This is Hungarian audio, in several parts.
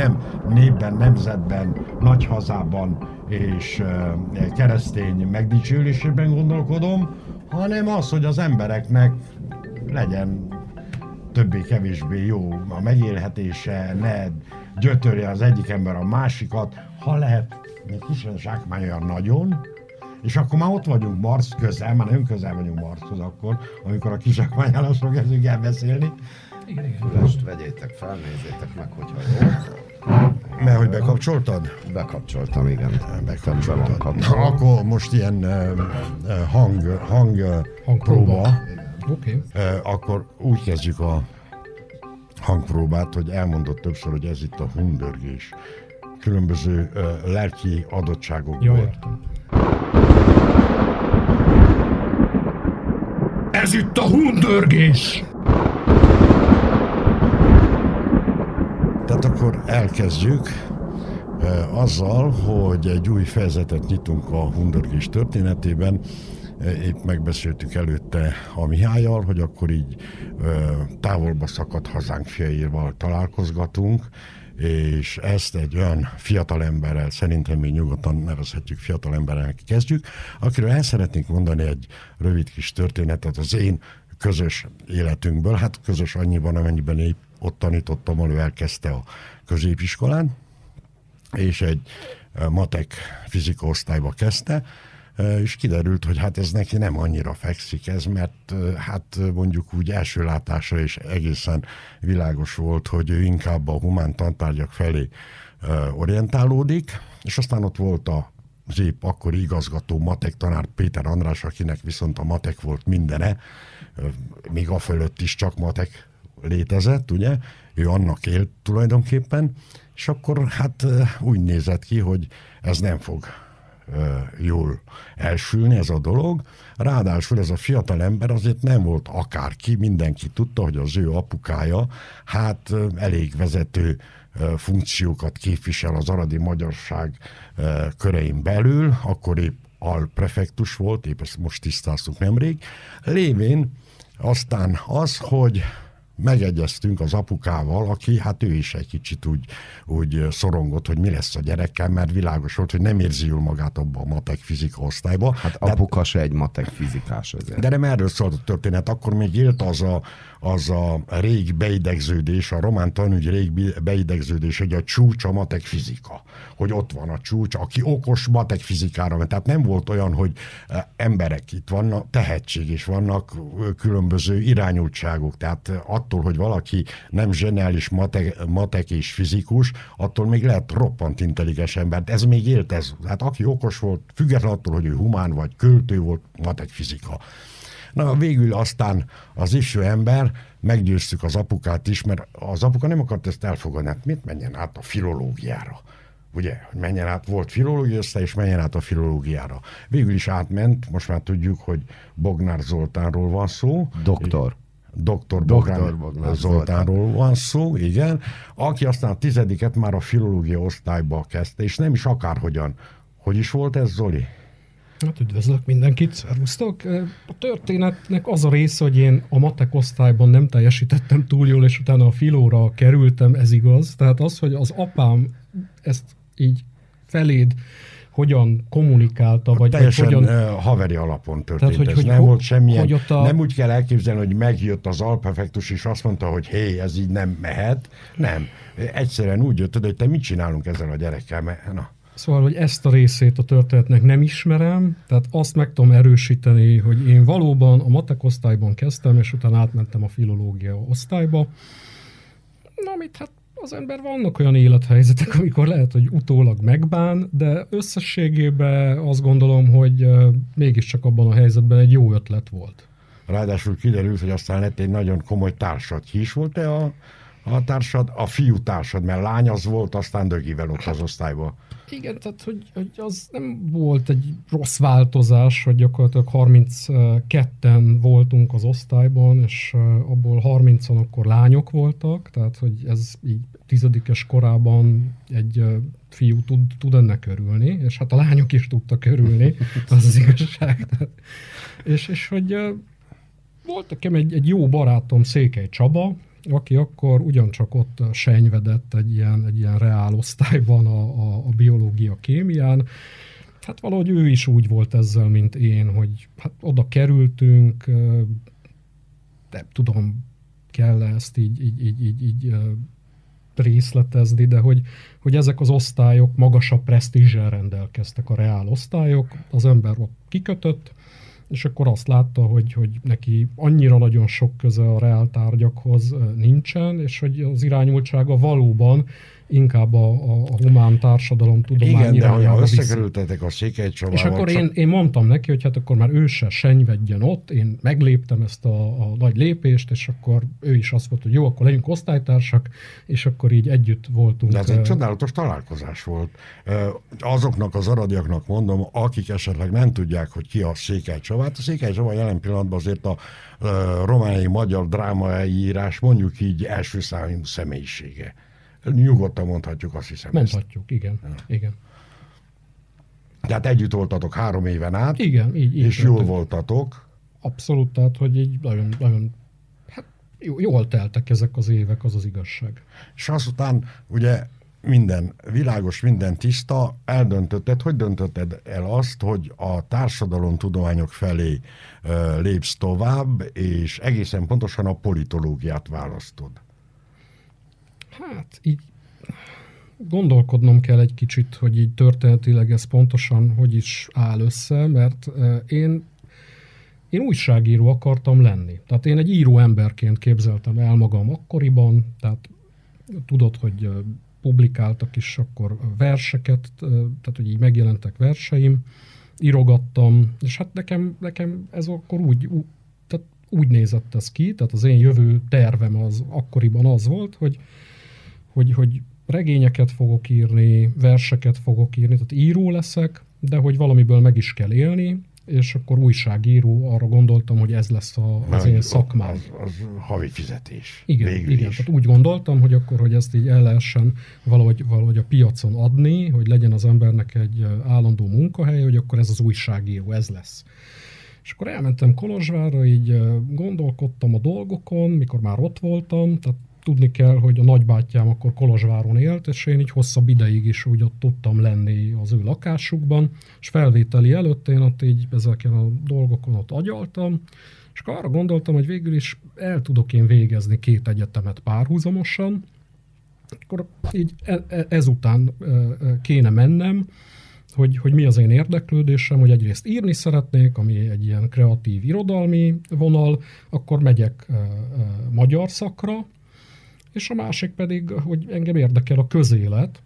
nem népben, nemzetben, nagy hazában és keresztény megdicsőlésében gondolkodom, hanem az, hogy az embereknek legyen többé-kevésbé jó a megélhetése, ne gyötörje az egyik ember a másikat, ha lehet, még kis olyan nagyon, és akkor már ott vagyunk Mars közel, már nem közel vagyunk Marshoz akkor, amikor a kizsákmányálásról kezdünk el beszélni. Igen, igen. Most vegyétek fel, nézzétek meg, hogyha jó. Mert hogy bekapcsoltad? Bekapcsoltam, igen. Bekapcsoltad. Na, akkor most ilyen uh, hang, hang, hang próba. Oké. Okay. Uh, akkor úgy kezdjük a hangpróbát, hogy elmondott többször, hogy ez itt a hundörgés. Különböző uh, lelki adottságokból. Jó, értem. Ez itt a hundörgés! Tehát akkor elkezdjük uh, azzal, hogy egy új fejezetet nyitunk a hundörgés történetében, épp megbeszéltük előtte a Mihályal, hogy akkor így távolba szakadt hazánk fiaival találkozgatunk, és ezt egy olyan fiatalemberrel, szerintem mi nyugodtan nevezhetjük fiatalembernek kezdjük, akiről el szeretnénk mondani egy rövid kis történetet az én közös életünkből, hát közös annyiban, amennyiben épp ott tanítottam, ahol elkezdte a középiskolán, és egy matek fizika osztályba kezdte, és kiderült, hogy hát ez neki nem annyira fekszik ez, mert hát mondjuk úgy első látásra is egészen világos volt, hogy ő inkább a humán tantárgyak felé orientálódik, és aztán ott volt a az épp akkori igazgató matek tanár Péter András, akinek viszont a matek volt mindene, még a fölött is csak matek létezett, ugye? Ő annak élt tulajdonképpen, és akkor hát úgy nézett ki, hogy ez nem fog jól elsülni ez a dolog. Ráadásul ez a fiatal ember azért nem volt akárki, mindenki tudta, hogy az ő apukája hát elég vezető funkciókat képvisel az aradi magyarság körein belül, akkor épp alprefektus volt, épp ezt most tisztáztuk nemrég, lévén aztán az, hogy megegyeztünk az apukával, aki hát ő is egy kicsit úgy, úgy szorongott, hogy mi lesz a gyerekkel, mert világos volt, hogy nem érzi jól magát abban a matek fizika osztályba. Hát apuka se egy matek fizikás azért. De nem erről szólt a történet, akkor még élt az a, az a rég beidegződés, a román tanügy rég beidegződés, hogy a csúcs a matek fizika, hogy ott van a csúcs, aki okos matek fizikára ment. Tehát nem volt olyan, hogy e, emberek itt vannak, tehetség, és vannak különböző irányultságok. Tehát attól, hogy valaki nem zseniális matek, matek és fizikus, attól még lehet roppant intelligens ember. Ez még élt ez. Hát aki okos volt, függetlenül attól, hogy ő humán vagy költő volt, matek fizika. Na, végül aztán az ifjú ember, meggyőztük az apukát is, mert az apuka nem akart ezt elfogadni, hát mit menjen át a filológiára ugye, hogy menjen át, volt filológia osztály, és menjen át a filológiára. Végül is átment, most már tudjuk, hogy Bognár Zoltánról van szó. Doktor. Doktor, Doktor Bognár Zoltánról van szó, igen, aki aztán a tizediket már a filológia osztályba kezdte, és nem is akárhogyan. Hogy is volt ez, Zoli? Hát üdvözlök mindenkit, szervusztok! A történetnek az a része, hogy én a matek osztályban nem teljesítettem túl jól, és utána a filóra kerültem, ez igaz. Tehát az, hogy az apám ezt így feléd hogyan kommunikálta, vagy, Teljesen vagy hogyan... haveri alapon történt Tehát, hogy, ez. Hogy, nem hogy, volt semmilyen, hogy a... nem úgy kell elképzelni, hogy megjött az alpefektus, és azt mondta, hogy hé, ez így nem mehet. Nem. Egyszerűen úgy jött, hogy te mit csinálunk ezzel a gyerekkel? Na. Szóval, hogy ezt a részét a történetnek nem ismerem, tehát azt meg tudom erősíteni, hogy én valóban a matek osztályban kezdtem, és utána átmentem a filológia osztályba. Na, amit hát az ember vannak olyan élethelyzetek, amikor lehet, hogy utólag megbán, de összességében azt gondolom, hogy mégiscsak abban a helyzetben egy jó ötlet volt. Ráadásul kiderült, hogy aztán lett egy nagyon komoly társad. Ki is volt-e a, a társad? A fiú társad, mert lány az volt, aztán dögivel ott az osztályban. Igen, tehát hogy, hogy az nem volt egy rossz változás, hogy gyakorlatilag 32-en voltunk az osztályban, és abból 30-an akkor lányok voltak, tehát hogy ez így tizedikes korában egy fiú tud, tud ennek örülni, és hát a lányok is tudtak örülni, az az igazság. és, és hogy volt nekem egy, egy jó barátom, Székely Csaba, aki akkor ugyancsak ott senyvedett egy ilyen, egy ilyen reál osztályban a, a, a biológia kémián. Hát valahogy ő is úgy volt ezzel, mint én, hogy hát oda kerültünk, nem tudom, kell ezt így, így, így, így, így részletezni, de hogy, hogy ezek az osztályok magasabb presztízsel rendelkeztek a reál osztályok, az ember ott kikötött, és akkor azt látta, hogy, hogy neki annyira nagyon sok köze a reál tárgyakhoz nincsen, és hogy az irányultsága valóban inkább a, a, a humán társadalom tudomány Igen, de ha összekerültetek a Székely. És akkor csak... én, én mondtam neki, hogy hát akkor már ő se senyvedjen ott, én megléptem ezt a, a nagy lépést, és akkor ő is azt mondta, hogy jó, akkor legyünk osztálytársak, és akkor így együtt voltunk. De ez egy csodálatos találkozás volt. Azoknak az aradiaknak mondom, akik esetleg nem tudják, hogy ki a Székely Csaba, hát a Székely Csaba jelen pillanatban azért a romániai magyar drámai írás mondjuk így első számú személyisége. Nyugodtan mondhatjuk, azt hiszem. Mondhatjuk, ezt. igen. Ja. igen. Tehát együtt voltatok három éven át. Igen, így. így és jól jól voltatok. Abszolút, tehát, hogy így nagyon, nagyon hát jól teltek ezek az évek, az az igazság. És azután ugye minden világos, minden tiszta, eldöntötted, hogy döntötted el azt, hogy a társadalomtudományok felé uh, lépsz tovább, és egészen pontosan a politológiát választod? Hát így gondolkodnom kell egy kicsit, hogy így történetileg ez pontosan hogy is áll össze, mert én én újságíró akartam lenni. Tehát én egy író emberként képzeltem el magam akkoriban, tehát tudod, hogy publikáltak is akkor verseket, tehát hogy így megjelentek verseim, írogattam, és hát nekem, nekem ez akkor úgy, úgy, tehát úgy nézett ez ki, tehát az én jövő tervem az akkoriban az volt, hogy hogy, hogy regényeket fogok írni, verseket fogok írni, tehát író leszek, de hogy valamiből meg is kell élni, és akkor újságíró, arra gondoltam, hogy ez lesz a, az én szakmám. Az, az havi fizetés. Igen, igen tehát úgy gondoltam, hogy akkor, hogy ezt így el lehessen valahogy, valahogy a piacon adni, hogy legyen az embernek egy állandó munkahely, hogy akkor ez az újságíró, ez lesz. És akkor elmentem Kolozsvárra, így gondolkodtam a dolgokon, mikor már ott voltam, tehát tudni kell, hogy a nagybátyám akkor Kolozsváron élt, és én így hosszabb ideig is úgy ott tudtam lenni az ő lakásukban, és felvételi előtt én ott így ezeken a dolgokon ott agyaltam, és arra gondoltam, hogy végül is el tudok én végezni két egyetemet párhuzamosan, akkor így e, e, ezután kéne mennem, hogy, hogy mi az én érdeklődésem, hogy egyrészt írni szeretnék, ami egy ilyen kreatív irodalmi vonal, akkor megyek magyar szakra, és a másik pedig, hogy engem érdekel a közélet,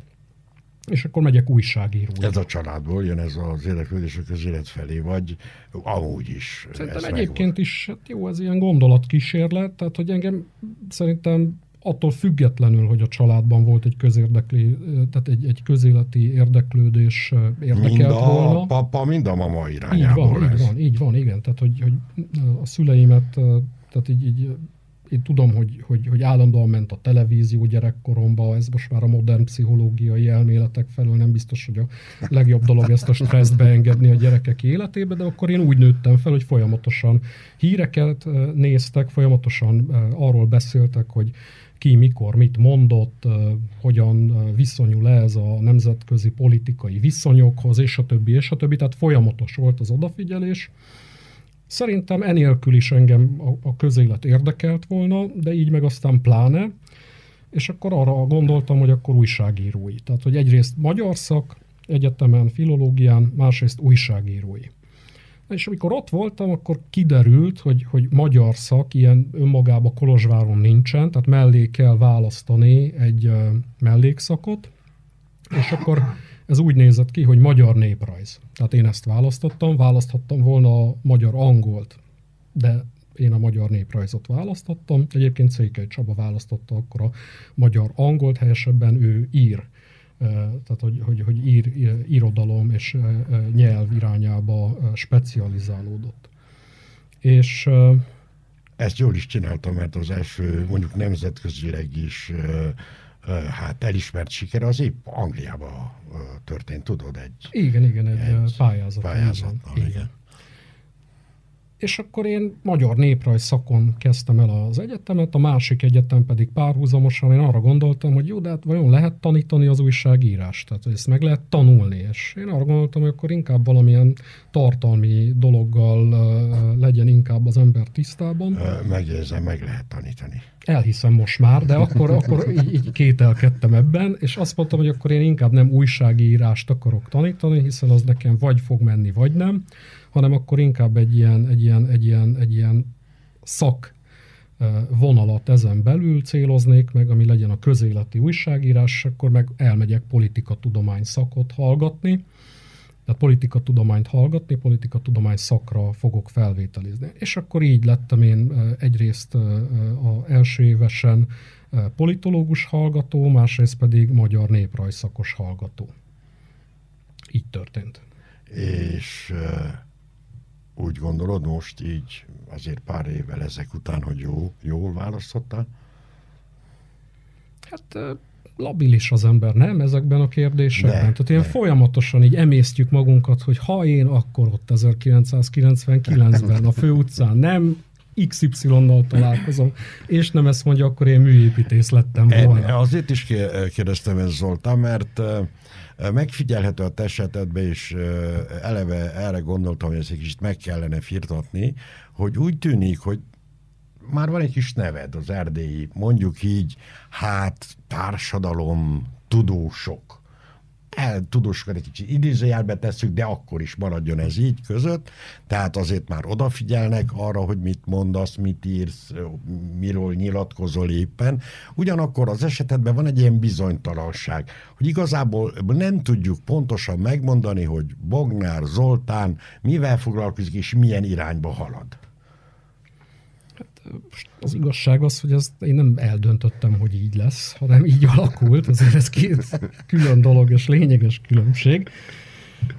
és akkor megyek újságíró. Ez a családból jön ez az érdeklődés a közélet felé, vagy amúgy is? Szerintem egyébként megvolt. is, hát jó, ez ilyen gondolatkísérlet, tehát hogy engem szerintem attól függetlenül, hogy a családban volt egy közérdekli, tehát egy, egy közéleti érdeklődés érdekelt mind a volna. papa, mind a mama irányából így van, ez. Így van, így van, igen. Tehát, hogy, hogy a szüleimet, tehát így, így én tudom, hogy, hogy, hogy állandóan ment a televízió gyerekkoromba, ez most már a modern pszichológiai elméletek felől nem biztos, hogy a legjobb dolog ezt a stresszt beengedni a gyerekek életébe, de akkor én úgy nőttem fel, hogy folyamatosan híreket néztek, folyamatosan arról beszéltek, hogy ki mikor mit mondott, hogyan viszonyul ez a nemzetközi politikai viszonyokhoz, és a többi, és a többi. Tehát folyamatos volt az odafigyelés. Szerintem enélkül is engem a, a közélet érdekelt volna, de így meg aztán pláne, és akkor arra gondoltam, hogy akkor újságírói. Tehát, hogy egyrészt magyar szak, egyetemen, filológián, másrészt újságírói. És amikor ott voltam, akkor kiderült, hogy, hogy magyar szak ilyen önmagában Kolozsváron nincsen, tehát mellé kell választani egy mellékszakot, és akkor ez úgy nézett ki, hogy magyar néprajz. Tehát én ezt választottam, választhattam volna a magyar angolt, de én a magyar néprajzot választottam. Egyébként Székely Csaba választotta akkor a magyar angolt, helyesebben ő ír. Tehát, hogy, hogy, hogy ír, irodalom és nyelv irányába specializálódott. És ezt jól is csináltam, mert az első mondjuk nemzetközileg is hát elismert siker az épp Angliában történt, tudod, egy... Igen, igen, egy, egy pályázat. pályázat igen. igen. és akkor én magyar néprajz szakon kezdtem el az egyetemet, a másik egyetem pedig párhuzamosan én arra gondoltam, hogy jó, de hát vajon lehet tanítani az újságírást, tehát hogy ezt meg lehet tanulni, és én arra gondoltam, hogy akkor inkább valamilyen tartalmi dologgal legyen inkább az ember tisztában. Megjegyzem, meg lehet tanítani. Elhiszem most már, de akkor, akkor így, így kételkedtem ebben, és azt mondtam, hogy akkor én inkább nem újságírást akarok tanítani, hiszen az nekem vagy fog menni, vagy nem, hanem akkor inkább egy ilyen, egy ilyen, egy ilyen, egy ilyen szak vonalat ezen belül céloznék meg, ami legyen a közéleti újságírás, akkor meg elmegyek politikatudomány szakot hallgatni, tehát politikatudományt hallgatni, politikatudomány szakra fogok felvételizni. És akkor így lettem én egyrészt a első évesen politológus hallgató, másrészt pedig magyar néprajszakos hallgató. Így történt. És úgy gondolod most így azért pár évvel ezek után, hogy jó, jól választottál? Hát labilis az ember, nem ezekben a kérdésekben? Ne, Tehát ilyen ne. folyamatosan így emésztjük magunkat, hogy ha én akkor ott 1999-ben a főutcán nem XY-nal találkozom, és nem ezt mondja, akkor én műépítész lettem volna. En, azért is kérdeztem ezt Zoltán, mert megfigyelhető a te esetedben, és eleve erre gondoltam, hogy ezt egy kicsit meg kellene firtatni, hogy úgy tűnik, hogy már van egy kis neved az erdélyi, mondjuk így, hát társadalom, tudósok. Eltudósokat egy kicsit idézőjelbe tesszük, de akkor is maradjon ez így között, tehát azért már odafigyelnek arra, hogy mit mondasz, mit írsz, miről nyilatkozol éppen. Ugyanakkor az esetedben van egy ilyen bizonytalanság, hogy igazából nem tudjuk pontosan megmondani, hogy Bognár Zoltán mivel foglalkozik és milyen irányba halad az igazság az, hogy ezt én nem eldöntöttem, hogy így lesz, hanem így alakult, azért ez két külön dolog és lényeges különbség.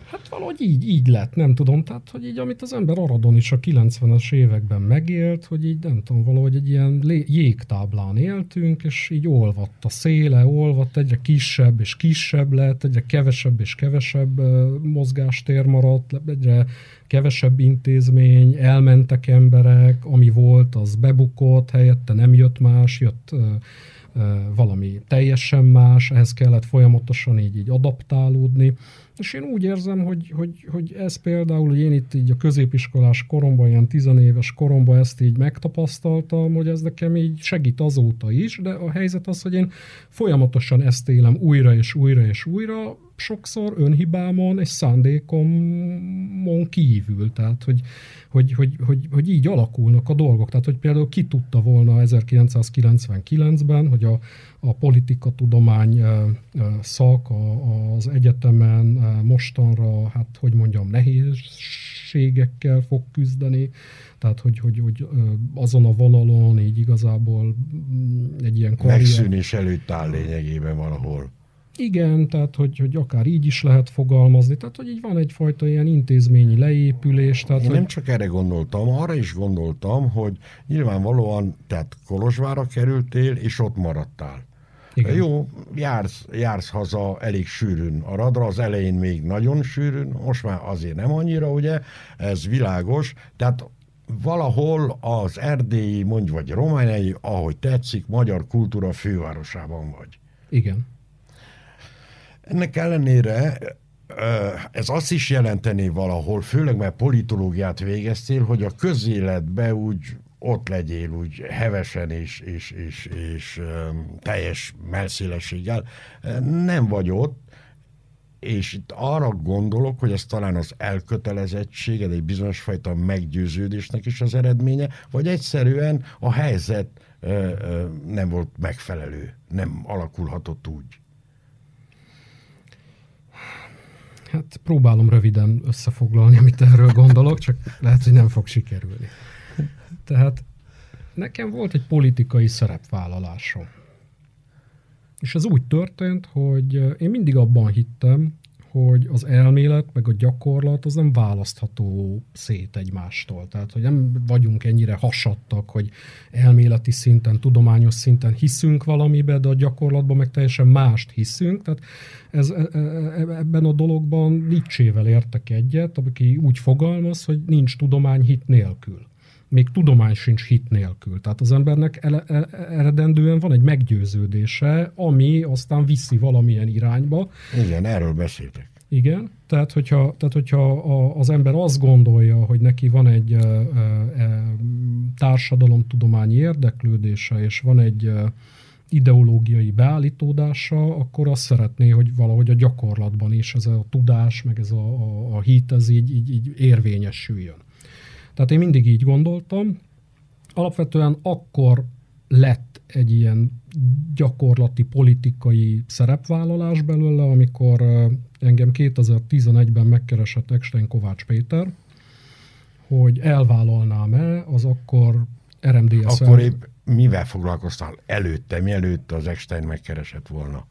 Hát valahogy így, így lett, nem tudom, tehát, hogy így, amit az ember Aradon is a 90-es években megélt, hogy így nem tudom, valahogy egy ilyen lé- jégtáblán éltünk, és így olvadt a széle, olvadt, egyre kisebb és kisebb lett, egyre kevesebb és kevesebb mozgástér maradt, egyre kevesebb intézmény, elmentek emberek, ami volt, az bebukott, helyette nem jött más, jött valami teljesen más, ehhez kellett folyamatosan így, így adaptálódni. És én úgy érzem, hogy, hogy, hogy ez például, hogy én itt így a középiskolás koromban, ilyen tizenéves koromban ezt így megtapasztaltam, hogy ez nekem így segít azóta is, de a helyzet az, hogy én folyamatosan ezt élem újra és újra és újra, sokszor önhibámon és szándékomon kívül. Tehát, hogy, hogy, hogy, hogy, hogy így alakulnak a dolgok. Tehát, hogy például ki tudta volna 1999-ben, hogy a, a politikatudomány szak az egyetemen mostanra, hát hogy mondjam, nehézségekkel fog küzdeni, tehát hogy, hogy, hogy azon a vonalon így igazából mm, egy ilyen karrier... Megszűnés előtt áll lényegében valahol. Igen, tehát hogy, hogy akár így is lehet fogalmazni, tehát hogy így van egyfajta ilyen intézményi leépülés. Tehát, Én hogy... nem csak erre gondoltam, arra is gondoltam, hogy nyilvánvalóan, tehát Kolozsvára kerültél, és ott maradtál. Igen. Jó, jársz, jársz haza elég sűrűn a radra, az elején még nagyon sűrűn, most már azért nem annyira, ugye, ez világos, tehát valahol az erdélyi, mondj vagy romániai, ahogy tetszik, magyar kultúra fővárosában vagy. Igen. Ennek ellenére ez azt is jelenteni valahol, főleg mert politológiát végeztél, hogy a közéletbe úgy ott legyél úgy hevesen és, és, és, és teljes melszélességgel. Nem vagy ott, és itt arra gondolok, hogy ez talán az elkötelezettséged, egy bizonyos fajta meggyőződésnek is az eredménye, vagy egyszerűen a helyzet nem volt megfelelő, nem alakulhatott úgy. Hát próbálom röviden összefoglalni, amit erről gondolok, csak lehet, hogy nem fog sikerülni. Tehát nekem volt egy politikai szerepvállalásom. És ez úgy történt, hogy én mindig abban hittem, hogy az elmélet meg a gyakorlat az nem választható szét egymástól. Tehát, hogy nem vagyunk ennyire hasadtak, hogy elméleti szinten, tudományos szinten hiszünk valamibe, de a gyakorlatban meg teljesen mást hiszünk. Tehát ez, e, e, e, ebben a dologban Nietzsével értek egyet, aki úgy fogalmaz, hogy nincs tudomány hit nélkül még tudomány sincs hit nélkül. Tehát az embernek ele, eredendően van egy meggyőződése, ami aztán viszi valamilyen irányba. Igen, erről beszéltek. Igen, tehát hogyha, tehát hogyha az ember azt gondolja, hogy neki van egy e, e, társadalomtudományi érdeklődése, és van egy e, ideológiai beállítódása, akkor azt szeretné, hogy valahogy a gyakorlatban is ez a tudás, meg ez a, a, a hit, ez így, így, így érvényesüljön. Tehát én mindig így gondoltam. Alapvetően akkor lett egy ilyen gyakorlati politikai szerepvállalás belőle, amikor engem 2011-ben megkeresett Ekstein Kovács Péter, hogy elvállalnám-e az akkor RMDS... Akkor épp mivel foglalkoztál előtte, mielőtt az Ekstein megkeresett volna?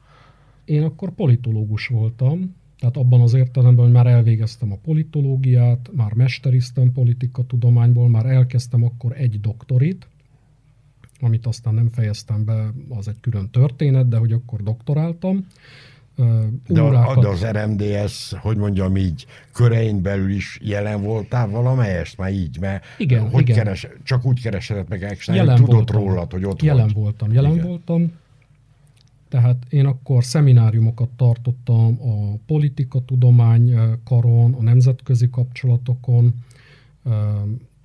Én akkor politológus voltam, tehát abban az értelemben, hogy már elvégeztem a politológiát, már mesteriztem politikatudományból, már elkezdtem akkor egy doktorit, amit aztán nem fejeztem be, az egy külön történet, de hogy akkor doktoráltam. De, de az RMDS, hogy mondjam így, körein belül is jelen voltál valamelyest már így, mert igen, hogy igen. Keres, csak úgy keresett meg Eckstein, tudott rólad, hogy ott Jelen vagy. voltam, jelen igen. voltam, tehát én akkor szemináriumokat tartottam a politikatudomány karon, a nemzetközi kapcsolatokon,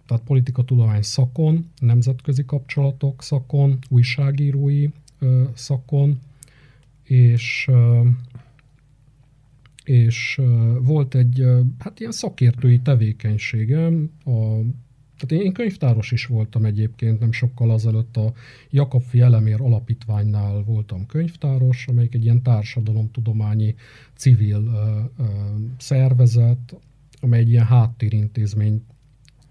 tehát politikatudomány szakon, nemzetközi kapcsolatok szakon, újságírói szakon, és és volt egy hát ilyen szakértői tevékenységem a tehát én könyvtáros is voltam egyébként, nem sokkal azelőtt a Jakabfi Elemér Alapítványnál voltam könyvtáros, amelyik egy ilyen társadalomtudományi civil ö, ö, szervezet, amely egy ilyen háttérintézmény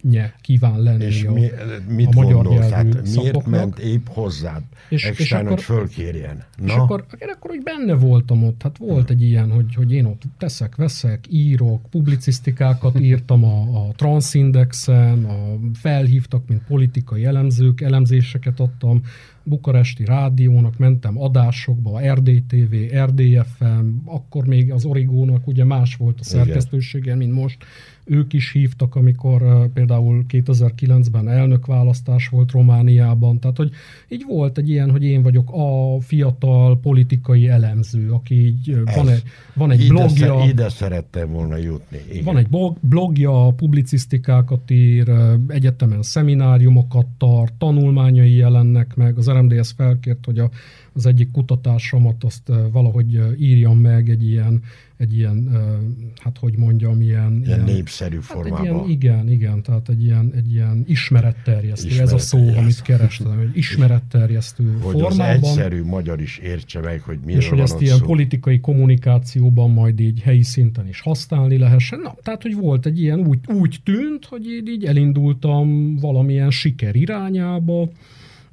nye kíván lenni és a, mi, mit a magyar gondolsz, hát miért szakoknak. ment épp hozzád? És, és akkor, hogy fölkérjen. Na? És akkor, én akkor úgy benne voltam ott, hát volt egy ilyen, hogy, hogy én ott teszek, veszek, írok, publicisztikákat írtam a, a Transindexen, a, felhívtak, mint politikai elemzők, elemzéseket adtam, bukaresti rádiónak mentem adásokba, RDTV, RDFM, akkor még az Origónak ugye más volt a szerkesztősége, mint most. Ők is hívtak, amikor például 2009-ben elnökválasztás volt Romániában, tehát hogy így volt egy ilyen, hogy én vagyok a fiatal politikai elemző, aki így uh, van egy, van egy ide blogja. Sze, ide szerettem volna jutni. Igen. Van egy blogja, publicisztikákat ír, egyetemen szemináriumokat tart, tanulmányai jelennek meg, az RMDS felkért, hogy a, az egyik kutatásomat azt valahogy írjam meg egy ilyen, egy ilyen hát hogy mondjam, ilyen... Ilyen, ilyen népszerű hát formában. Egy ilyen, igen, igen, tehát egy ilyen, egy ilyen ismeretterjesztő, Ismeret, ez a szó, amit kerestem, hogy ismeretterjesztő hogy formában. az egyszerű magyar is értse meg, hogy miről És hogy ezt ilyen szó. politikai kommunikációban majd így helyi szinten is használni lehessen. Na, tehát, hogy volt egy ilyen, úgy, úgy tűnt, hogy így, így elindultam valamilyen siker irányába,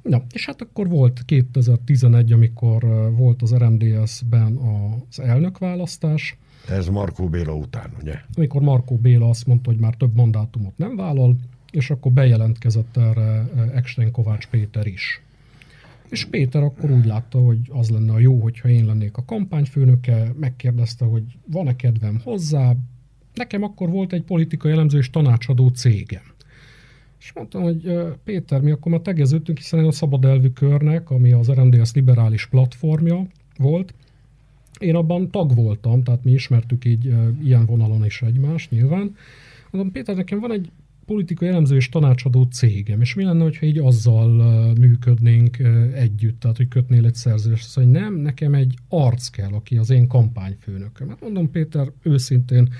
Na, és hát akkor volt 2011, amikor volt az RMDS-ben az elnökválasztás. Ez Markó Béla után, ugye? Amikor Markó Béla azt mondta, hogy már több mandátumot nem vállal, és akkor bejelentkezett erre Ekstein Kovács Péter is. És Péter akkor úgy látta, hogy az lenne a jó, hogyha én lennék a kampányfőnöke, megkérdezte, hogy van-e kedvem hozzá. Nekem akkor volt egy politikai elemző és tanácsadó cégem. És mondtam, hogy Péter, mi akkor már tegeződtünk, hiszen a Szabad Elvű Körnek, ami az RMDS liberális platformja volt, én abban tag voltam, tehát mi ismertük így ilyen vonalon is egymást nyilván. Mondom, Péter, nekem van egy politikai elemző és tanácsadó cégem, és mi lenne, hogyha így azzal működnénk együtt, tehát hogy kötnél egy szerződést, mondja, hogy nem, nekem egy arc kell, aki az én kampányfőnököm. Hát mondom, Péter, őszintén,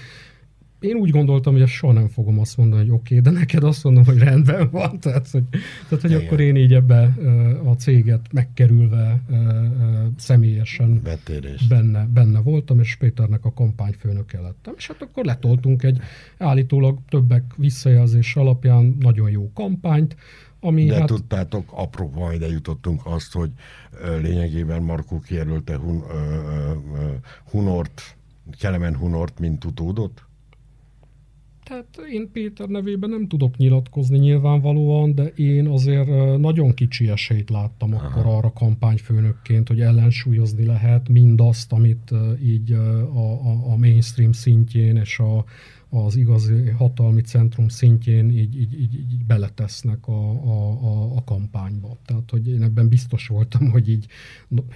én úgy gondoltam, hogy ezt soha nem fogom azt mondani, hogy oké, okay, de neked azt mondom, hogy rendben van. Tehát, hogy, tehát, hogy akkor én így ebbe a céget megkerülve személyesen benne, benne voltam, és Péternek a kampányfőnöke lettem. És hát akkor letoltunk egy állítólag többek visszajelzés alapján nagyon jó kampányt, ami De hát... tudtátok, apróban ide jutottunk azt, hogy lényegében Markó kijelölte Hun, Hunort Kelemen Hunort, mint utódot? Tehát én Péter nevében nem tudok nyilatkozni nyilvánvalóan, de én azért nagyon kicsi esélyt láttam Aha. akkor arra kampányfőnökként, hogy ellensúlyozni lehet mindazt, amit így a, a, a mainstream szintjén és a, az igazi hatalmi centrum szintjén így, így, így, így beletesznek a, a, a, kampányba. Tehát, hogy én ebben biztos voltam, hogy így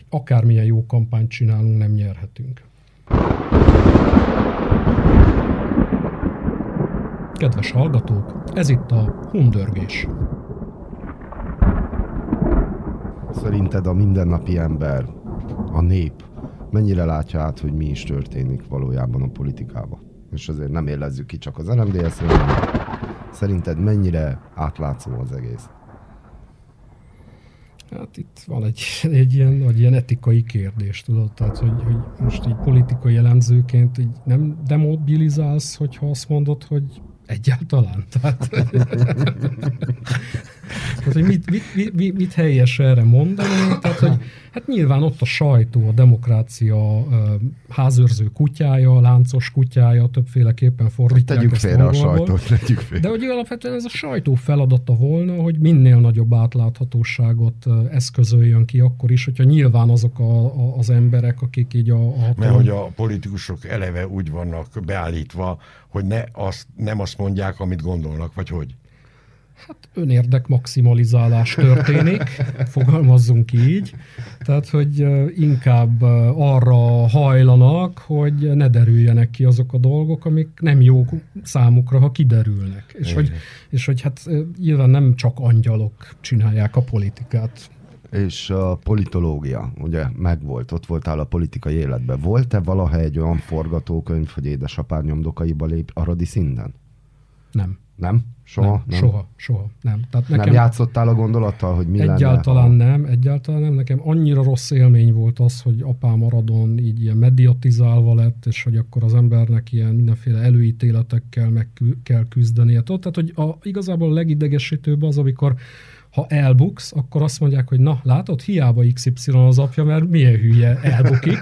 akármilyen jó kampányt csinálunk, nem nyerhetünk. Kedves hallgatók, ez itt a Hundörgés. Szerinted a mindennapi ember, a nép mennyire látja át, hogy mi is történik valójában a politikában? És azért nem élezzük ki csak az RMDS, hanem szerinted mennyire átlátszó az egész? Hát itt van egy, egy ilyen, egy ilyen etikai kérdés, tudod, tehát hogy, hogy most így politikai jellemzőként így nem demobilizálsz, hogyha azt mondod, hogy Egyáltalán. Tehát, tehát hogy mit, mit, mit, mit helyes erre mondani? Tehát, hogy hát nyilván ott a sajtó, a demokrácia házőrző kutyája, láncos kutyája, többféleképpen fordítják Tegyük félre a sajtót, tegyük félre. De hogy alapvetően ez a sajtó feladata volna, hogy minél nagyobb átláthatóságot eszközöljön ki akkor is, hogyha nyilván azok a, a, az emberek, akik így a, a hatalom... Mert hogy a politikusok eleve úgy vannak beállítva, hogy ne azt, nem azt mondják, amit gondolnak, vagy hogy? Hát önérdek maximalizálás történik, fogalmazzunk így. Tehát, hogy inkább arra hajlanak, hogy ne derüljenek ki azok a dolgok, amik nem jók számukra, ha kiderülnek. És hogy, és hogy hát nyilván nem csak angyalok csinálják a politikát. És a politológia, ugye megvolt, ott voltál a politikai életben. Volt-e valaha egy olyan forgatókönyv, hogy édesapád nyomdokaiba lép aradi szinten? Nem. Nem? Soha? Nem, nem. Soha, soha. Nem. Tehát nekem nem játszottál a gondolattal, hogy mi Egyáltalán lenne? nem, egyáltalán nem. Nekem annyira rossz élmény volt az, hogy apám maradon így ilyen mediatizálva lett, és hogy akkor az embernek ilyen mindenféle előítéletekkel meg kell küzdenie. Tehát, hogy a, igazából a legidegesítőbb az, amikor ha elbuksz, akkor azt mondják, hogy na, látod, hiába XY az apja, mert milyen hülye elbukik,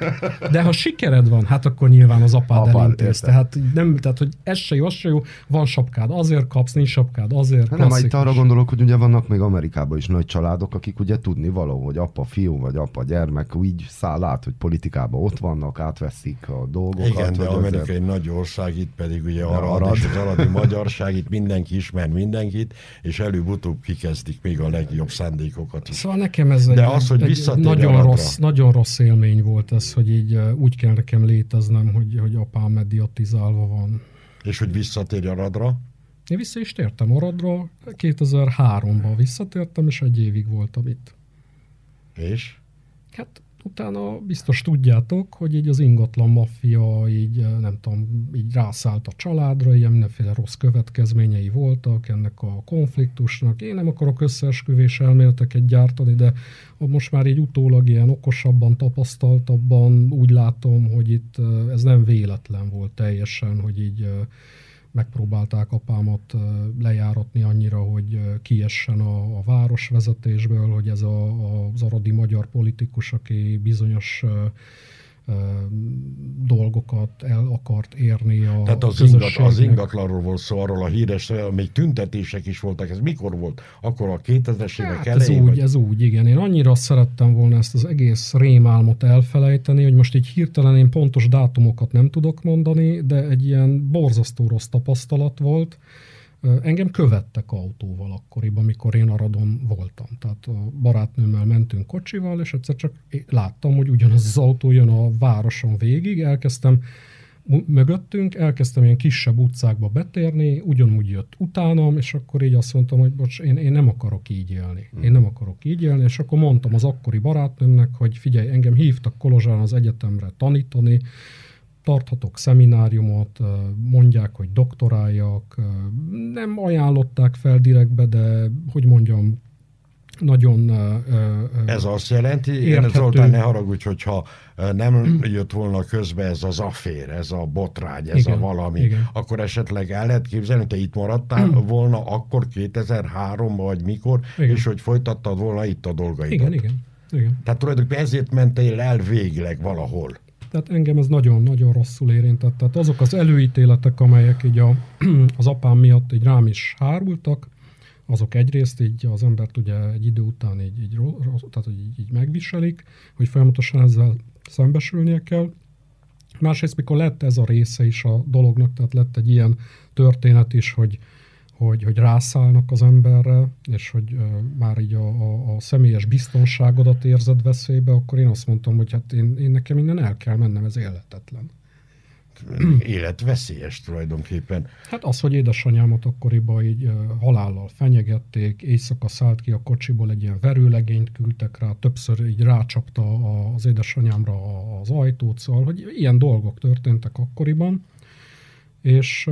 de ha sikered van, hát akkor nyilván az apád Apád elintéz. Tehát, nem, tehát, hogy ez se jó, az se jó, van sapkád, azért kapsz, nincs sapkád, azért hát Nem, itt arra gondolok, hogy ugye vannak még Amerikában is nagy családok, akik ugye tudni való, hogy apa fiú, vagy apa gyermek úgy száll át, hogy politikában ott vannak, átveszik a dolgokat. Igen, de Amerika azért... egy nagy ország, itt pedig ugye arra arad, és az aradi magyarság, itt mindenki ismer mindenkit, és előbb-utóbb kikezdik még még a legjobb szándékokat is. Szóval nekem ez De egy, az, hogy egy nagyon rossz, nagyon rossz élmény volt ez, hogy így úgy kell nekem léteznem, hogy, hogy apám mediatizálva van. És hogy visszatérj Aradra? Én vissza is tértem Aradra, 2003-ban visszatértem, és egy évig voltam itt. És? Hát utána biztos tudjátok, hogy így az ingatlan maffia így nem tudom, így rászállt a családra, ilyen mindenféle rossz következményei voltak ennek a konfliktusnak. Én nem akarok összeesküvés elméleteket gyártani, de most már így utólag ilyen okosabban, tapasztaltabban úgy látom, hogy itt ez nem véletlen volt teljesen, hogy így megpróbálták apámat lejáratni annyira, hogy kiessen a, a városvezetésből, hogy ez a, az aradi magyar politikus, aki bizonyos dolgokat el akart érni a Tehát az, ingat, az ingatlanról volt szó, arról a híres, még tüntetések is voltak. Ez mikor volt? Akkor a 2000-es évek hát elején? Ez úgy, vagy? ez úgy, igen. Én annyira szerettem volna ezt az egész rémálmot elfelejteni, hogy most így hirtelen én pontos dátumokat nem tudok mondani, de egy ilyen borzasztó rossz tapasztalat volt, Engem követtek autóval akkoriban, amikor én Aradon voltam. Tehát a barátnőmmel mentünk kocsival, és egyszer csak láttam, hogy ugyanaz az autó jön a városon végig, elkezdtem mögöttünk, elkezdtem ilyen kisebb utcákba betérni, ugyanúgy jött utánam, és akkor így azt mondtam, hogy bocs, én, én nem akarok így élni. Én nem akarok így élni, és akkor mondtam az akkori barátnőmnek, hogy figyelj, engem hívtak Kolozsán az egyetemre tanítani, tarthatok szemináriumot, mondják, hogy doktoráljak, nem ajánlották fel direktbe, de hogy mondjam, nagyon Ez azt jelenti, érthető. Zoltán, ne haragudj, hogyha nem jött volna közbe ez az affér, ez a botrány, ez igen, a valami, igen. akkor esetleg el lehet képzelni, hogy te itt maradtál volna akkor 2003 vagy mikor, igen. és hogy folytattad volna itt a dolgaidat. Igen, igen. igen. Tehát tulajdonképpen ezért mentél el végleg valahol. Tehát engem ez nagyon-nagyon rosszul érintett. Tehát azok az előítéletek, amelyek így a, az apám miatt így rám is hárultak, azok egyrészt így az embert ugye egy idő után így, így, tehát így, így megviselik, hogy folyamatosan ezzel szembesülnie kell. Másrészt, mikor lett ez a része is a dolognak, tehát lett egy ilyen történet is, hogy, hogy, hogy rászállnak az emberre, és hogy uh, már így a, a, a személyes biztonságodat érzed veszélybe, akkor én azt mondtam, hogy hát én, én nekem innen el kell mennem, ez életetlen. Életveszélyes tulajdonképpen. Hát az, hogy édesanyámat akkoriban így uh, halállal fenyegették, éjszaka szállt ki a kocsiból, egy ilyen verőlegényt küldtek rá, többször így rácsapta az édesanyámra az ajtót, szóval, hogy ilyen dolgok történtek akkoriban és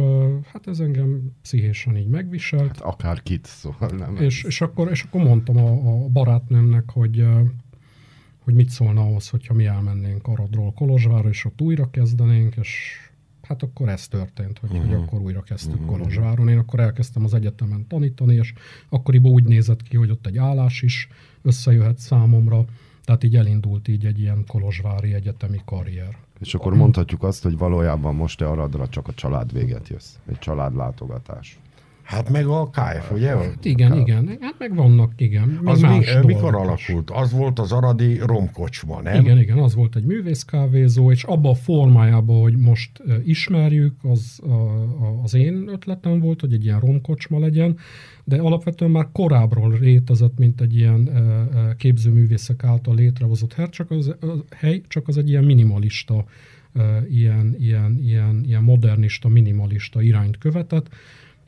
hát ez engem pszichésen így megviselt. Hát akár kit, szóval nem. És, és, akkor, és akkor mondtam a, a barátnőmnek, hogy, hogy mit szólna ahhoz, hogyha mi elmennénk Aradról Kolozsvárra, és ott újra kezdenénk, és hát akkor ez történt, hogy, uh-huh. hogy mhm. akkor újra kezdtük uh-huh. Kolozsváron. Én akkor elkezdtem az egyetemen tanítani, és akkoriban úgy nézett ki, hogy ott egy állás is összejöhet számomra, tehát így elindult így egy ilyen kolozsvári egyetemi karrier. És akkor mondhatjuk azt, hogy valójában most te Aradra csak a család véget jössz. Egy családlátogatás. Hát meg a KF, ugye? Hát igen, K... igen. Hát meg vannak, igen. Meg az mi, mikor alakult? Az volt az aradi romkocsma, nem? Igen, igen, az volt egy művészkávézó, és abban a formájában, hogy most ismerjük, az az én ötletem volt, hogy egy ilyen romkocsma legyen, de alapvetően már korábbról rétezett, mint egy ilyen képzőművészek által létrehozott hely, csak az, hely, csak az egy ilyen minimalista, ilyen, ilyen, ilyen, ilyen modernista, minimalista irányt követett,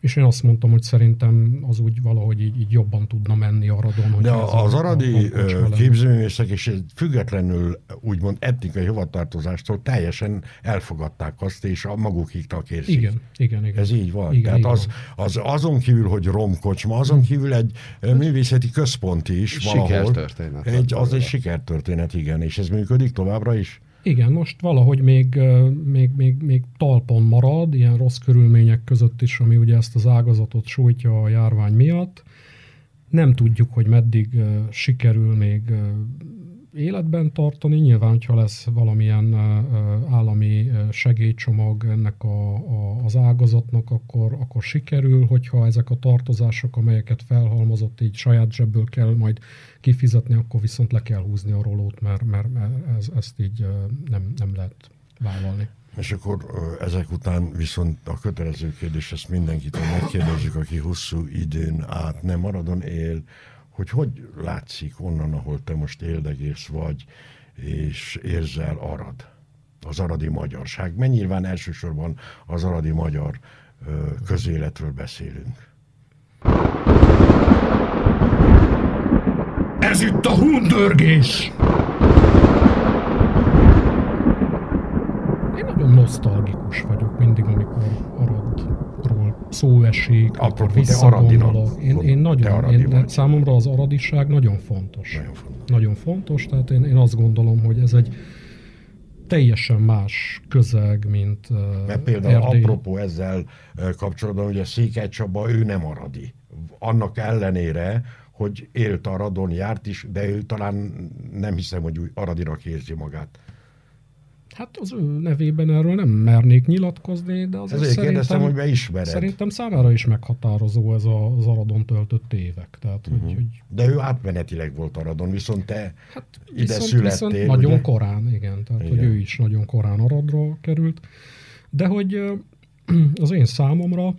és én azt mondtam, hogy szerintem az úgy valahogy így, így jobban tudna menni Aradon. Hogy De az aradi képzőművészek és függetlenül úgymond etnikai hovatartozástól teljesen elfogadták azt, és a magukiknak érzik. Igen, igen, igen. Ez így van. Igen, Tehát így az, az azon kívül, hogy romkocsma, azon kívül egy művészeti központ is valahol. Sikertörténet. Egy, az egy sikertörténet, igen, és ez működik továbbra is? Igen, most valahogy még, még, még, még talpon marad, ilyen rossz körülmények között is, ami ugye ezt az ágazatot sújtja a járvány miatt. Nem tudjuk, hogy meddig sikerül még életben tartani. Nyilván, hogyha lesz valamilyen állami segélycsomag ennek a, a, az ágazatnak, akkor, akkor sikerül, hogyha ezek a tartozások, amelyeket felhalmozott, így saját zsebből kell majd kifizetni, akkor viszont le kell húzni a rolót, mert, mert, mert ez, ezt így nem, nem lehet vállalni. És akkor ezek után viszont a kötelező kérdés, ezt mindenkitől megkérdezzük, aki hosszú időn át nem maradon él, hogy hogy látszik onnan, ahol te most éldegész vagy, és érzel arad, az aradi magyarság. Mert nyilván elsősorban az aradi magyar közéletről beszélünk. Ez itt a hundörgés! Én nagyon nosztalgikus vagyok mindig, amikor Aradról szó esik, akkor visszagondolok. Én, én nagyon, én, számomra az aradiság nagyon fontos. Nagyon fontos. Nagyon fontos, tehát én, én azt gondolom, hogy ez egy teljesen más közeg, mint Mert például Erdély. apropó ezzel kapcsolatban, hogy a Székely Csaba, ő nem aradi. Annak ellenére, hogy élt a radon, járt is, de ő talán nem hiszem, hogy úgy aradirak érzi magát. Hát az ő nevében erről nem mernék nyilatkozni, de azért Ezért kérdeztem, hogy beismered. Szerintem számára is meghatározó ez a, az Aradon töltött évek. Tehát, uh-huh. hogy, hogy... De ő átmenetileg volt Aradon, viszont te hát ide viszont, születtél. Viszont nagyon ugye? korán, igen. Tehát, igen. hogy ő is nagyon korán Aradra került. De hogy az én számomra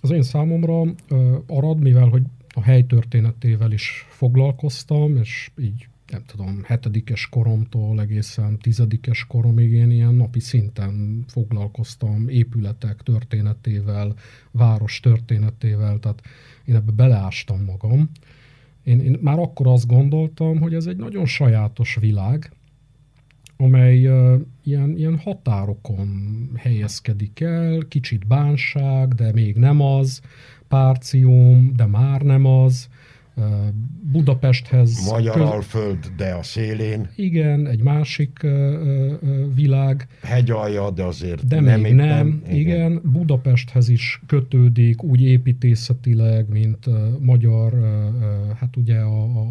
az én számomra Arad, mivel hogy a hely történetével is foglalkoztam, és így nem tudom, hetedikes koromtól egészen tizedikes koromig én ilyen napi szinten foglalkoztam épületek történetével, város történetével, tehát én ebbe beleástam magam. Én, én már akkor azt gondoltam, hogy ez egy nagyon sajátos világ, amely uh, ilyen, ilyen határokon helyezkedik el, kicsit bánság, de még nem az, párcium, de már nem az, Budapesthez... Magyar köz... alföld, de a szélén. Igen, egy másik világ. Hegyalja, de azért de nem még nem. Igen. igen, Budapesthez is kötődik úgy építészetileg, mint magyar, hát ugye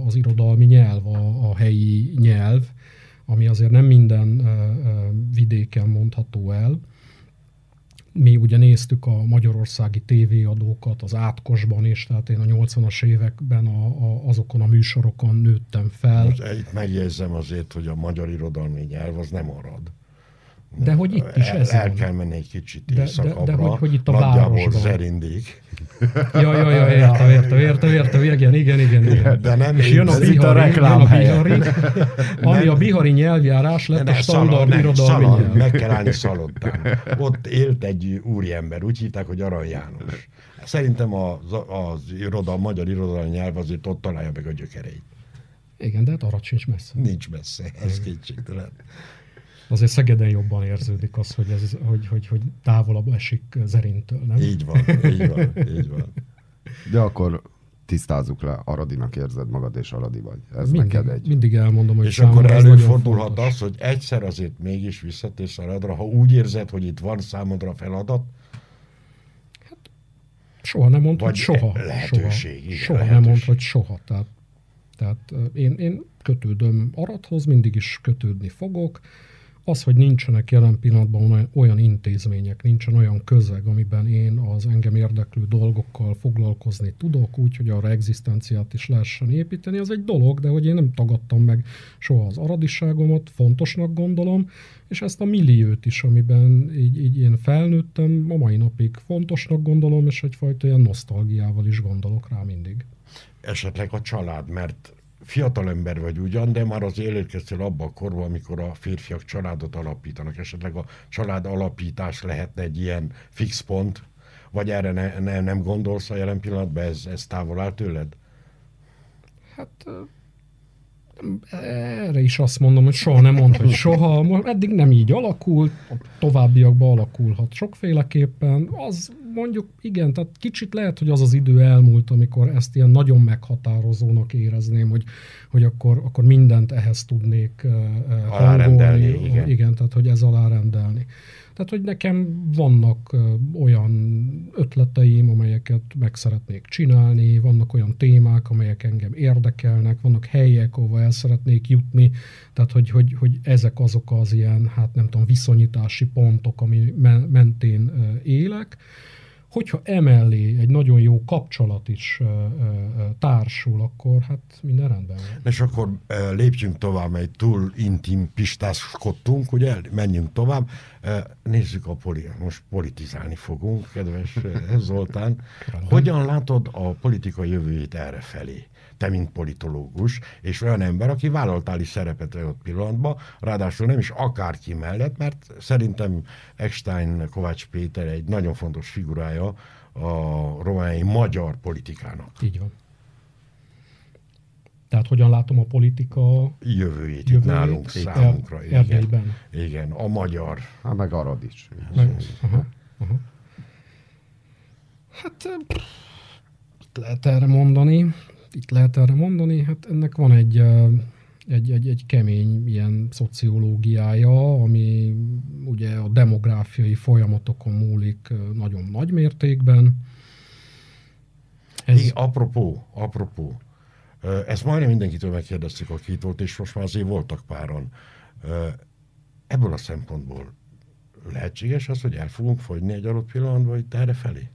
az irodalmi nyelv, a, a helyi nyelv, ami azért nem minden vidéken mondható el. Mi ugye néztük a magyarországi tévéadókat az átkosban is, tehát én a 80-as években a, a, azokon a műsorokon nőttem fel. Most megjegyzem azért, hogy a magyar irodalmi nyelv az nem arad. De hogy itt is ez el, kell menni egy kicsit De- de- éjszakabbra. de hogy- hogy itt a nagyjából. Zerindig. Ja, ja, ja, értem, értem, értem, értem, igen, igen, igen, igen. De nem És jön a a bihari, a reklámhelye. bihari, ami a bihari nyelvjárás lett Ne, a standard szalad, ne, irodalmi szalad, nyelv. meg kell állni szalottán. Ott élt egy úriember, úgy hívták, hogy Arany János. Szerintem az, az irodalom, magyar irodalmi nyelv azért ott találja meg a gyökereit. Igen, de hát arra sincs messze. Nincs messze, ez kétségtelen. Azért Szegeden jobban érződik az, hogy, ez, hogy, hogy, hogy távolabb esik Zerintől, nem? Így van, így van, így van. De akkor tisztázzuk le, Aradinak érzed magad, és Aradi vagy. Ez mindig, neked egy. mindig elmondom, hogy És akkor előfordulhat az, hogy egyszer azért mégis visszatérsz Szaradra, ha úgy érzed, hogy itt van számodra feladat, Soha nem mond, hogy Vagy soha. lehetőség, igen, soha. Soha nem lehetőség. mond, hogy soha. Tehát, tehát én, én kötődöm Arathoz, mindig is kötődni fogok. Az, hogy nincsenek jelen pillanatban olyan, intézmények, nincsen olyan közeg, amiben én az engem érdeklő dolgokkal foglalkozni tudok, úgy, hogy arra egzisztenciát is lehessen építeni, az egy dolog, de hogy én nem tagadtam meg soha az aradiságomat, fontosnak gondolom, és ezt a milliót is, amiben így, így én felnőttem, a mai napig fontosnak gondolom, és egyfajta ilyen nosztalgiával is gondolok rá mindig. esetleg a család, mert fiatal ember vagy ugyan, de már az elérkeztél abba a korba, amikor a férfiak családot alapítanak. Esetleg a család alapítás lehetne egy ilyen fix pont, vagy erre ne, ne, nem gondolsz a jelen pillanatban, ez, ez távol áll tőled? Hát erre is azt mondom, hogy soha nem mond, hogy soha. Eddig nem így alakult, a továbbiakban alakulhat sokféleképpen. Az mondjuk, igen, tehát kicsit lehet, hogy az az idő elmúlt, amikor ezt ilyen nagyon meghatározónak érezném, hogy, hogy akkor, akkor mindent ehhez tudnék Alárendelni, hangolni. igen. igen, tehát hogy ez alárendelni. Tehát, hogy nekem vannak olyan ötleteim, amelyeket meg szeretnék csinálni, vannak olyan témák, amelyek engem érdekelnek, vannak helyek, ahova el szeretnék jutni, tehát, hogy, hogy, hogy ezek azok az ilyen, hát nem tudom, viszonyítási pontok, ami me- mentén élek. Hogyha emellé egy nagyon jó kapcsolat is ö, ö, ö, társul, akkor hát minden rendben van. És akkor eh, lépjünk tovább, mert túl intim pistáskodtunk, ugye, menjünk tovább. Eh, Nézzük a poli, most politizálni fogunk, kedves Zoltán. Hogyan látod a politika jövőjét erre felé? Te, mint politológus, és olyan ember, aki vállaltál is szerepet ott pillanatban, ráadásul nem is akárki mellett, mert szerintem Eckstein Kovács Péter egy nagyon fontos figurája a romániai magyar politikának Így van. Tehát hogyan látom a politika jövőjét, jövőjét nálunk Er- számunkra. Igen. Erdélyben. igen, a magyar. Hát meg Arad is. Meg, aha, aha. Hát pff, itt lehet erre mondani, itt lehet erre mondani, hát ennek van egy, egy, egy, egy kemény ilyen szociológiája, ami ugye a demográfiai folyamatokon múlik nagyon nagy mértékben. Ez, Igen, apropó, apropó. Ezt majdnem mindenkitől megkérdeztük, aki itt volt, és most már azért voltak páran. Ö, Ebből a szempontból lehetséges az, hogy el fogunk fogyni egy adott pillanatban itt erre felé?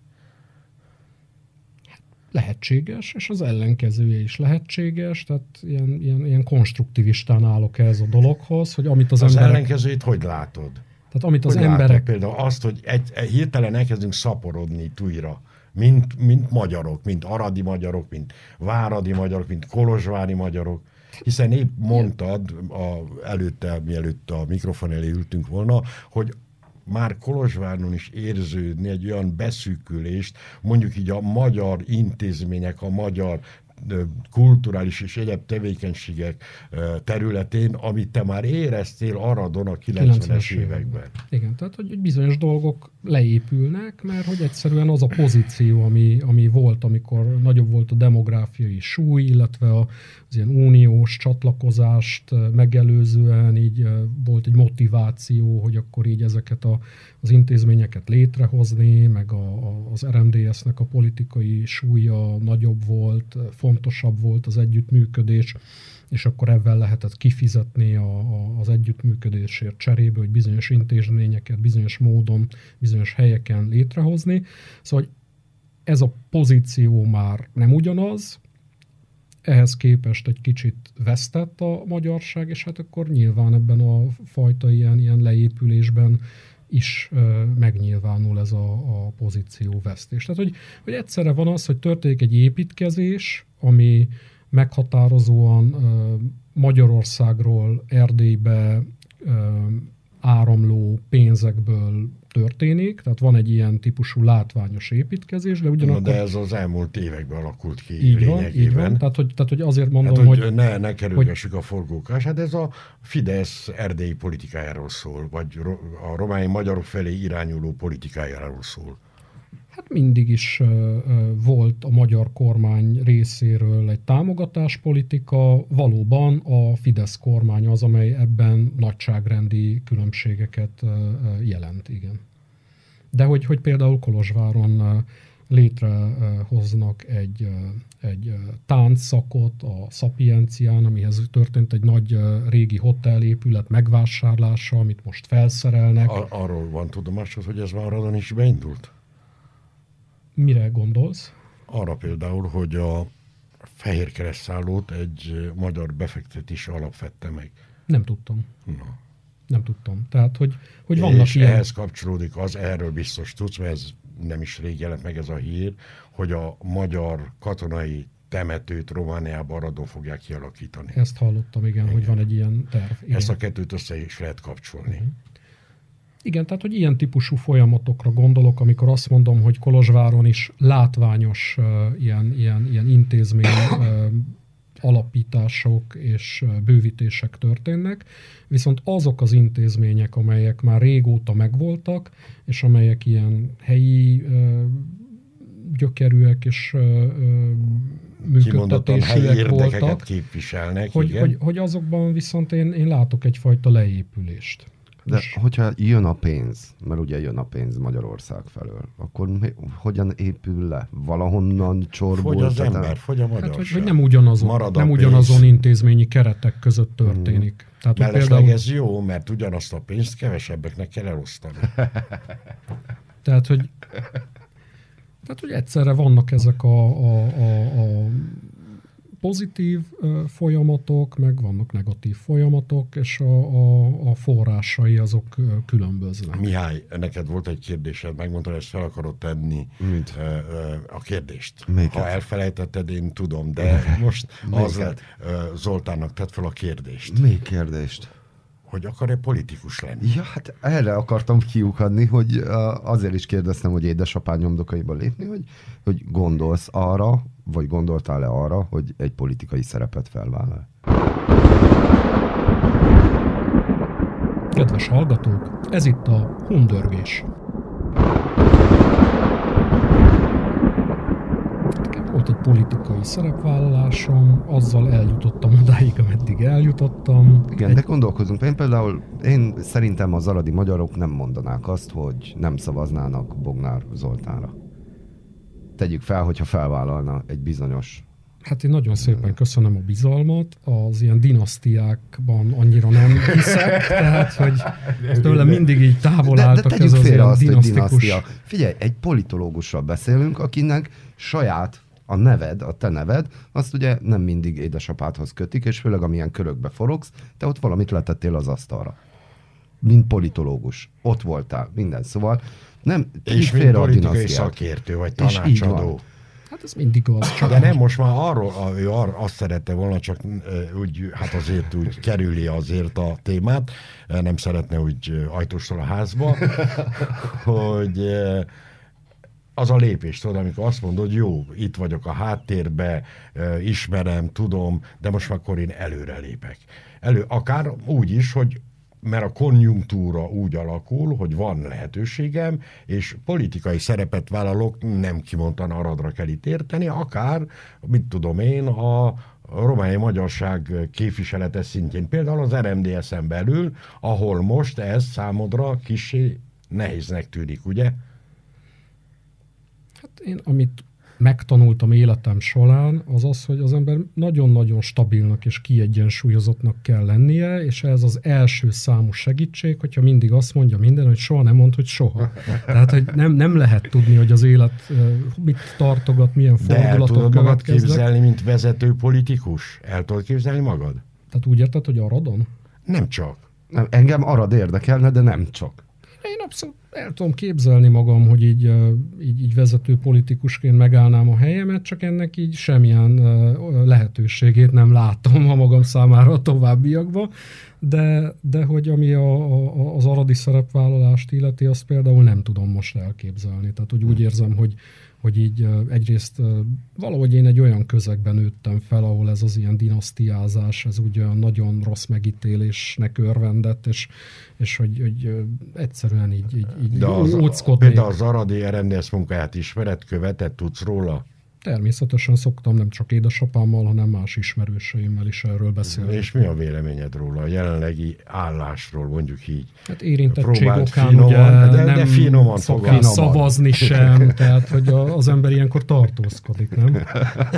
Lehetséges, és az ellenkezője is lehetséges, tehát ilyen, ilyen, ilyen konstruktivistán állok ehhez a dologhoz, hogy amit az, Az, az emberek, ellenkezőjét hogy látod? tehát amit az hogy látod emberek, például azt, hogy egy, egy, hirtelen elkezdünk szaporodni újra, mint, mint magyarok, mint aradi magyarok, mint váradi magyarok, mint kolozsvári magyarok, hiszen épp mondtad a, előtte, mielőtt a mikrofon elé ültünk volna, hogy már Kolozsváron is érződni egy olyan beszűkülést, mondjuk így a magyar intézmények, a magyar kulturális és egyéb tevékenységek területén, amit te már éreztél Aradon a 90-es években. Igen, tehát hogy bizonyos dolgok leépülnek, mert hogy egyszerűen az a pozíció, ami, ami volt, amikor nagyobb volt a demográfiai súly, illetve a, az ilyen uniós csatlakozást megelőzően így volt egy motiváció, hogy akkor így ezeket a, az intézményeket létrehozni, meg a, a, az RMDS-nek a politikai súlya nagyobb volt, eh, fontosabb volt az együttműködés, és akkor ebben lehetett kifizetni a, a, az együttműködésért cserébe, hogy bizonyos intézményeket bizonyos módon, bizonyos helyeken létrehozni. Szóval ez a pozíció már nem ugyanaz, ehhez képest egy kicsit vesztett a magyarság, és hát akkor nyilván ebben a fajta ilyen, ilyen leépülésben is megnyilvánul ez a, a pozíció vesztés. Tehát, hogy, hogy egyszerre van az, hogy történik egy építkezés, ami meghatározóan Magyarországról Erdélybe áramló pénzekből történik, tehát van egy ilyen típusú látványos építkezés, de ugyanakkor... Na, de ez az elmúlt években alakult ki így van, így van, tehát hogy, tehát hogy azért mondom, hát, hogy, hogy... Ne, ne kerülgessük hogy... a forgókás, hát ez a Fidesz erdélyi politikájáról szól, vagy a romány magyarok felé irányuló politikájáról szól. Hát mindig is volt a magyar kormány részéről egy támogatáspolitika, valóban a Fidesz kormány az, amely ebben nagyságrendi különbségeket jelent, igen. De hogy, hogy például Kolozsváron létrehoznak egy, egy táncszakot a Szapiencián, amihez történt egy nagy régi hotelépület megvásárlása, amit most felszerelnek. Ar- arról van tudomásod, hogy ez már is beindult? Mire gondolsz? Arra például, hogy a fehér keresztszállót egy magyar befektetési alap vette meg. Nem tudtam. Na. Nem tudtam. Tehát, hogy, hogy vannak És ilyen... ehhez kapcsolódik az, erről biztos tudsz, mert ez nem is rég jelent meg ez a hír, hogy a magyar katonai temetőt Romániába aradó fogják kialakítani. Ezt hallottam, igen, igen. hogy van egy ilyen terv. Igen. Ezt a kettőt össze is lehet kapcsolni. Uh-huh. Igen, tehát hogy ilyen típusú folyamatokra gondolok, amikor azt mondom, hogy Kolozsváron is látványos uh, ilyen, ilyen, ilyen intézmény uh, alapítások és bővítések történnek, viszont azok az intézmények, amelyek már régóta megvoltak, és amelyek ilyen helyi uh, gyökerűek és működtetésűek voltak, képviselnek, hogy, hogy, hogy azokban viszont én, én látok egyfajta leépülést. De hogyha jön a pénz, mert ugye jön a pénz Magyarország felől, akkor mi, hogyan épül le? Valahonnan csorbul? Fogy az ember, fogy a magyarság. Hát, hogy, hogy nem ugyanazon, nem ugyanazon intézményi keretek között történik. Hmm. Tehát, Mellesleg például... ez jó, mert ugyanazt a pénzt kevesebbeknek kell elosztani. Tehát, hogy tehát, hogy egyszerre vannak ezek a, a, a, a pozitív folyamatok, meg vannak negatív folyamatok, és a, a, a forrásai azok különböznek. Mihály, neked volt egy kérdésed, megmondtad, hogy ezt fel akarod tenni Mint? a kérdést. Melyiket? Ha elfelejtetted, én tudom, de most az lett, Zoltánnak tett fel a kérdést. Mi kérdést? Hogy akar-e politikus lenni? Ja, hát erre akartam kiukadni, hogy azért is kérdeztem, hogy édesapám nyomdokaiba lépni, hogy, hogy gondolsz arra, vagy gondoltál-e arra, hogy egy politikai szerepet felvállal? Kedves hallgatók, ez itt a Hundörgés. Volt egy politikai szerepvállalásom, azzal eljutottam odáig, ameddig eljutottam. Igen, egy... de gondolkozunk. Én például, én szerintem az aradi magyarok nem mondanák azt, hogy nem szavaznának Bognár Zoltánra. Tegyük fel, hogyha felvállalna egy bizonyos Hát én nagyon szépen köszönöm a bizalmat, az ilyen dinasztiákban annyira nem hiszek, tehát hogy tőle mindig így távol álltak de, de ez az ilyen azt, dinasztikus... Figyelj, egy politológusról beszélünk, akinek saját a neved, a te neved, azt ugye nem mindig édesapádhoz kötik, és főleg amilyen körökbe forogsz, te ott valamit letettél az asztalra. Mint politológus. Ott voltál, minden. Szóval nem, és mint politikai szakértő, vagy tanácsadó. Hát ez mindig az. Csak De nem, most már arról, ő ar, azt szerette volna, csak úgy, hát azért úgy kerüli azért a témát, nem szeretne úgy ajtóstól a házba, hogy az a lépés, tudod, amikor azt mondod, jó, itt vagyok a háttérbe, ismerem, tudom, de most már akkor én előre lépek. Elő, akár úgy is, hogy mert a konjunktúra úgy alakul, hogy van lehetőségem, és politikai szerepet vállalok, nem kimondtan aradra kell itt érteni, akár, mit tudom én, a romániai magyarság képviselete szintjén, például az RMDS-en belül, ahol most ez számodra kicsi nehéznek tűnik, ugye? Hát én, amit megtanultam életem során, az az, hogy az ember nagyon-nagyon stabilnak és kiegyensúlyozottnak kell lennie, és ez az első számú segítség, hogyha mindig azt mondja minden, hogy soha nem mond, hogy soha. Tehát, hogy nem, nem lehet tudni, hogy az élet mit tartogat, milyen fordulatok De tudod magad képzelni, mint vezető politikus? El tudod képzelni magad? Tehát úgy érted, hogy Aradon? Nem csak. Nem, engem Arad érdekelne, de nem csak. Én abszolút el tudom képzelni magam, hogy így, így, így vezető politikusként megállnám a helyemet, csak ennek így semmilyen lehetőségét nem látom a magam számára a továbbiakban, de, de hogy ami a, a, az aradi szerepvállalást illeti, azt például nem tudom most elképzelni. Tehát hogy úgy érzem, hogy, hogy így egyrészt valahogy én egy olyan közegben nőttem fel, ahol ez az ilyen dinasztiázás, ez olyan nagyon rossz megítélésnek örvendett, és, és hogy, hogy egyszerűen így, így, így De az, Például az Aradi RMDS munkáját ismered, követett, tudsz róla? Természetesen szoktam nem csak édesapámmal, hanem más ismerőseimmel is erről beszélni. És mi a véleményed róla, a jelenlegi állásról, mondjuk így? Hát érintettség okán finoman, ugye de, nem de finoman szokás szavazni sem, tehát hogy az ember ilyenkor tartózkodik, nem?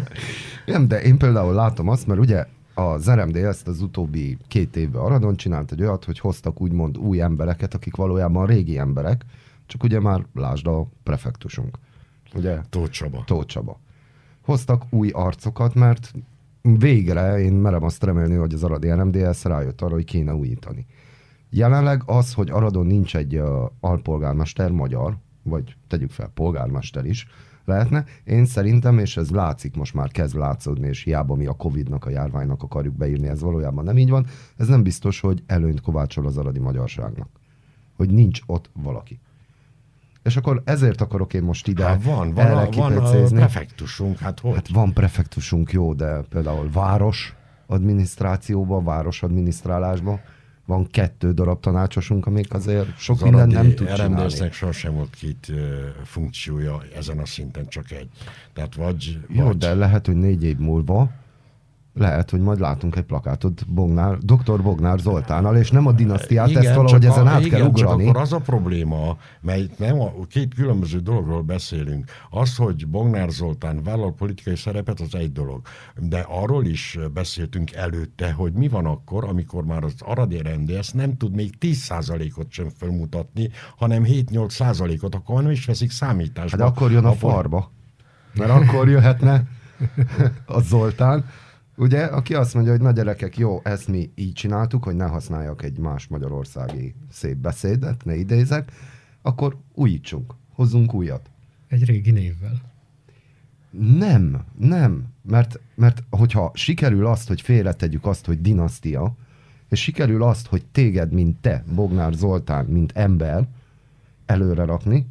nem, de én például látom azt, mert ugye az RMD ezt az utóbbi két évben Aradon csinált egy olyat, hogy hoztak úgymond új embereket, akik valójában régi emberek, csak ugye már lásd a prefektusunk. Ugye? Tóth Csaba. Tóth Csaba hoztak új arcokat, mert végre én merem azt remélni, hogy az Aradi NMDS rájött arra, hogy kéne újítani. Jelenleg az, hogy Aradon nincs egy uh, alpolgármester magyar, vagy tegyük fel, polgármester is, lehetne. Én szerintem, és ez látszik, most már kezd látszódni, és hiába mi a Covid-nak, a járványnak akarjuk beírni, ez valójában nem így van, ez nem biztos, hogy előnyt kovácsol az aradi magyarságnak. Hogy nincs ott valaki. És akkor ezért akarok én most ide hát van, van, a, van a prefektusunk, hát hogy? Hát van prefektusunk, jó, de például város adminisztrációban, város adminisztrálásban van kettő darab tanácsosunk, amik azért sok az minden nem tud csinálni. sosem volt két funkciója ezen a szinten, csak egy. Tehát vagy, Jó, vagy... de lehet, hogy négy év múlva lehet, hogy majd látunk egy plakátot Bognár, dr. Bognár Zoltánnal, és nem a dinasztiát, igen, ezt valahogy ezen a, át igen, kell ugrani. Csak akkor az a probléma, mert nem a, két különböző dologról beszélünk. Az, hogy Bognár Zoltán vállal politikai szerepet, az egy dolog. De arról is beszéltünk előtte, hogy mi van akkor, amikor már az Aradi RMDS nem tud még 10%-ot sem felmutatni, hanem 7-8%-ot, akkor nem is veszik számításba. Hát akkor jön a, a farba. Mert akkor jöhetne a Zoltán, Ugye, aki azt mondja, hogy na gyerekek, jó, ezt mi így csináltuk, hogy ne használjak egy más magyarországi szép beszédet, ne idézek, akkor újítsunk, hozzunk újat. Egy régi névvel. Nem, nem, mert, mert hogyha sikerül azt, hogy félretegyük azt, hogy dinasztia, és sikerül azt, hogy téged, mint te, Bognár Zoltán, mint ember, előre rakni,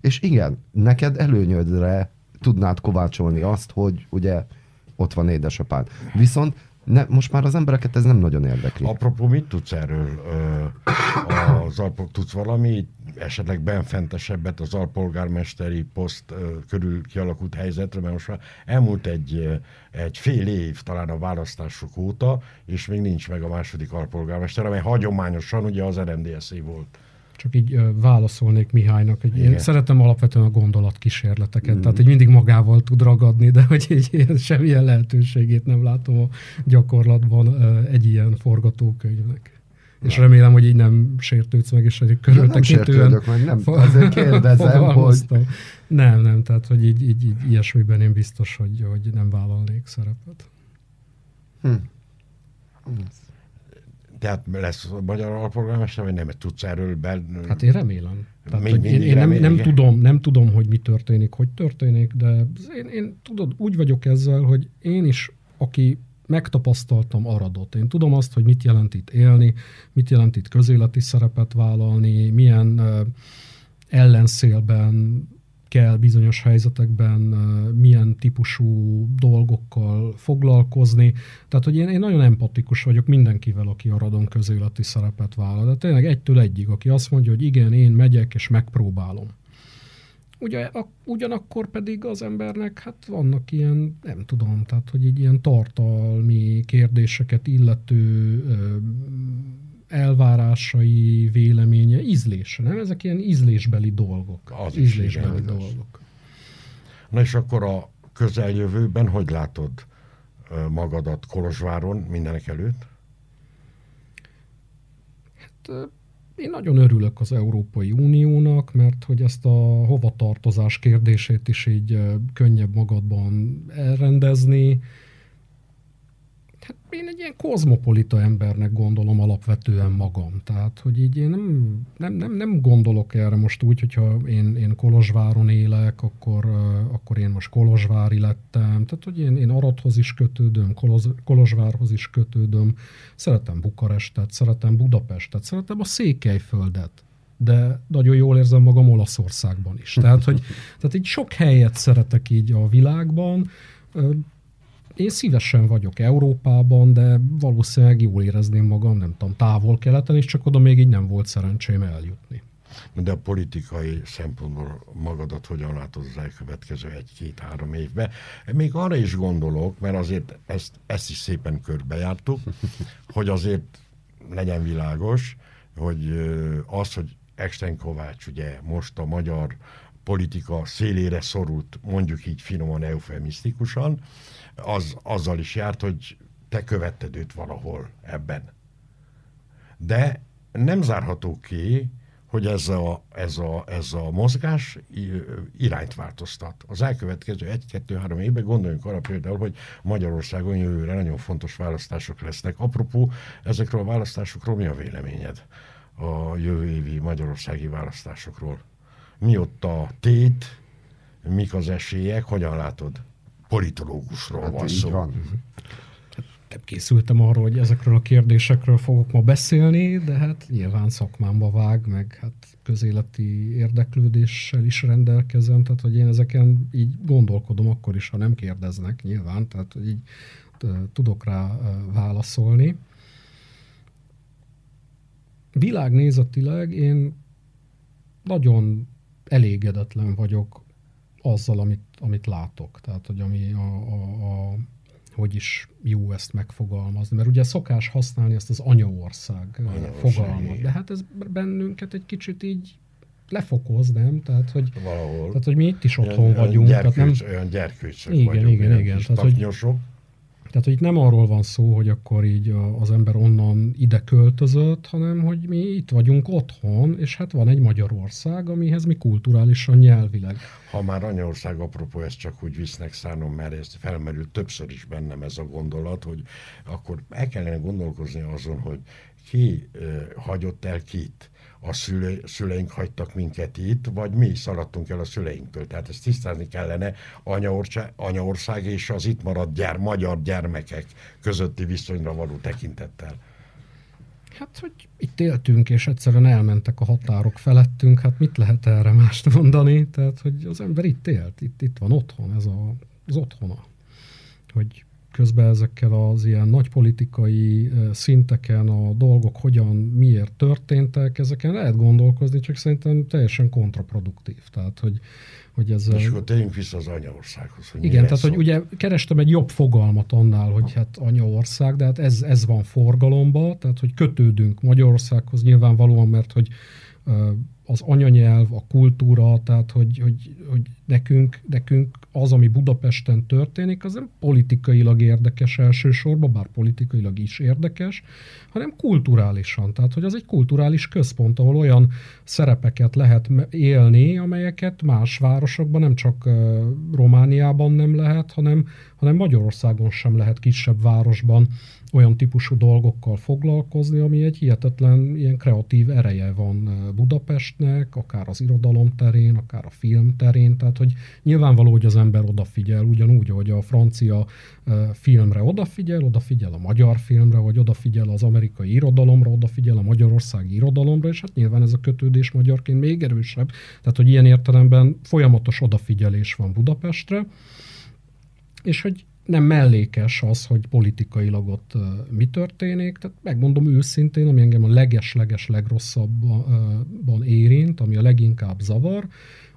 és igen, neked előnyödre tudnád kovácsolni azt, hogy ugye ott van édesapád. Viszont ne, most már az embereket ez nem nagyon érdekli. Apropó, mit tudsz erről? Az alpol, tudsz valami esetleg benfentesebbet az alpolgármesteri poszt körül kialakult helyzetre, mert most már elmúlt egy, egy fél év talán a választások óta, és még nincs meg a második alpolgármester, amely hagyományosan ugye az RMDSZ volt csak így ö, válaszolnék Mihálynak. Hogy én szeretem alapvetően a gondolatkísérleteket, mm. tehát hogy mindig magával tud ragadni, de hogy így ilyen, semmilyen lehetőségét nem látom a gyakorlatban ö, egy ilyen forgatókönyvnek. És remélem, hogy így nem sértődsz meg, és egy körültekintően... Nem meg, nem, azért kérdezem, hogy... Nem, nem, tehát hogy így, így, így ilyesmiben én biztos, hogy, hogy nem vállalnék szerepet. Hm. Tehát lesz magyar alpolgármester, vagy nem? Tudsz erről be... Hát én remélem. Tehát, még, én, én nem, nem, tudom, nem tudom, hogy mi történik, hogy történik, de én, én tudod, úgy vagyok ezzel, hogy én is, aki megtapasztaltam Aradot. Én tudom azt, hogy mit jelent itt élni, mit jelent itt közéleti szerepet vállalni, milyen uh, ellenszélben kell bizonyos helyzetekben milyen típusú dolgokkal foglalkozni. Tehát, hogy én, én nagyon empatikus vagyok mindenkivel, aki a radon közéleti szerepet vállal. De tényleg egytől egyig, aki azt mondja, hogy igen, én megyek és megpróbálom. Ugye, a, ugyanakkor pedig az embernek hát vannak ilyen, nem tudom, tehát hogy így ilyen tartalmi kérdéseket illető ö, elvárásai, véleménye, ízlése, nem? Ezek ilyen ízlésbeli dolgok. Az ízlésbeli dolgok. Na és akkor a közeljövőben hogy látod magadat Kolozsváron mindenek előtt? Hát én nagyon örülök az Európai Uniónak, mert hogy ezt a hovatartozás kérdését is így könnyebb magadban elrendezni, én egy ilyen kozmopolita embernek gondolom alapvetően magam. Tehát, hogy így én nem, nem, nem, nem gondolok erre most úgy, hogyha én, én Kolozsváron élek, akkor, akkor én most Kolozsvári lettem. Tehát, hogy én, én Aradhoz is kötődöm, Koloz, Kolozsvárhoz is kötődöm. Szeretem Bukarestet, szeretem Budapestet, szeretem a Székelyföldet de nagyon jól érzem magam Olaszországban is. Tehát, hogy tehát így sok helyet szeretek így a világban, én szívesen vagyok Európában, de valószínűleg jól érezném magam, nem tudom, távol-keleten, és csak oda még így nem volt szerencsém eljutni. De a politikai szempontból magadat hogyan látod az elkövetkező egy-két-három évben? Még arra is gondolok, mert azért ezt, ezt is szépen körbejártuk, hogy azért legyen világos, hogy az, hogy Eksten Kovács ugye most a magyar politika szélére szorult, mondjuk így finoman, eufemisztikusan, az, azzal is járt, hogy te követted őt valahol ebben. De nem zárható ki, hogy ez a, ez a, ez a mozgás irányt változtat. Az elkövetkező egy-kettő-három évben gondoljunk arra például, hogy Magyarországon jövőre nagyon fontos választások lesznek. Apropó, ezekről a választásokról mi a véleményed? A jövő évi magyarországi választásokról. Mi ott a tét, mik az esélyek, hogyan látod? Politológusról hát van szó. Van. Nem készültem arról, hogy ezekről a kérdésekről fogok ma beszélni, de hát nyilván szakmámba vág, meg hát közéleti érdeklődéssel is rendelkezem, tehát hogy én ezeken így gondolkodom akkor is, ha nem kérdeznek nyilván, tehát hogy így tudok rá válaszolni. Világnézetileg én nagyon elégedetlen vagyok azzal, amit, amit látok. Tehát, hogy ami a, a, a hogy is jó ezt megfogalmazni. Mert ugye szokás használni ezt az anyaország, fogalmat. De hát ez bennünket egy kicsit így lefokoz, nem? Tehát, hogy, Valahol. Tehát, hogy mi itt is otthon olyan, vagyunk. Olyan gyerkőc, tehát nem... olyan gyerkőcök igen, vagyunk. Igen, igen, Tehát, hogy, tehát, hogy nem arról van szó, hogy akkor így az ember onnan ide költözött, hanem hogy mi itt vagyunk otthon, és hát van egy Magyarország, amihez mi kulturálisan, nyelvileg. Ha már anyaország, apropó, ezt csak úgy visznek szánom, mert ez felmerült többször is bennem ez a gondolat, hogy akkor el kellene gondolkozni azon, hogy ki eh, hagyott el kit a szüle, szüleink hagytak minket itt, vagy mi szaladtunk el a szüleinktől. Tehát ezt tisztázni kellene anyaország, anyaország és az itt maradt gyár, magyar gyermekek közötti viszonyra való tekintettel. Hát, hogy itt éltünk, és egyszerűen elmentek a határok felettünk, hát mit lehet erre mást mondani? Tehát, hogy az ember itt élt, itt, itt van otthon, ez a, az otthona. Hogy közben ezekkel az ilyen nagy politikai szinteken a dolgok hogyan, miért történtek, ezeken lehet gondolkozni, csak szerintem teljesen kontraproduktív. Tehát, hogy, hogy ez... És akkor tényleg vissza az anyaországhoz. Hogy igen, tehát, szó? hogy ugye kerestem egy jobb fogalmat annál, hogy hát anyaország, de hát ez, ez van forgalomba, tehát, hogy kötődünk Magyarországhoz nyilvánvalóan, mert hogy az anyanyelv, a kultúra, tehát hogy, hogy, hogy nekünk, nekünk az, ami Budapesten történik, az nem politikailag érdekes elsősorban, bár politikailag is érdekes, hanem kulturálisan. Tehát, hogy az egy kulturális központ, ahol olyan szerepeket lehet élni, amelyeket más városokban, nem csak Romániában nem lehet, hanem, hanem Magyarországon sem lehet kisebb városban olyan típusú dolgokkal foglalkozni, ami egy hihetetlen ilyen kreatív ereje van Budapestnek, akár az irodalom terén, akár a film terén, tehát hogy nyilvánvaló, hogy az ember odafigyel, ugyanúgy, hogy a francia filmre odafigyel, odafigyel a magyar filmre, vagy odafigyel az amerikai irodalomra, odafigyel a magyarországi irodalomra, és hát nyilván ez a kötődés magyarként még erősebb, tehát hogy ilyen értelemben folyamatos odafigyelés van Budapestre, és hogy nem mellékes az, hogy politikailag ott mi történik. Tehát megmondom őszintén, ami engem a leges-leges legrosszabban érint, ami a leginkább zavar,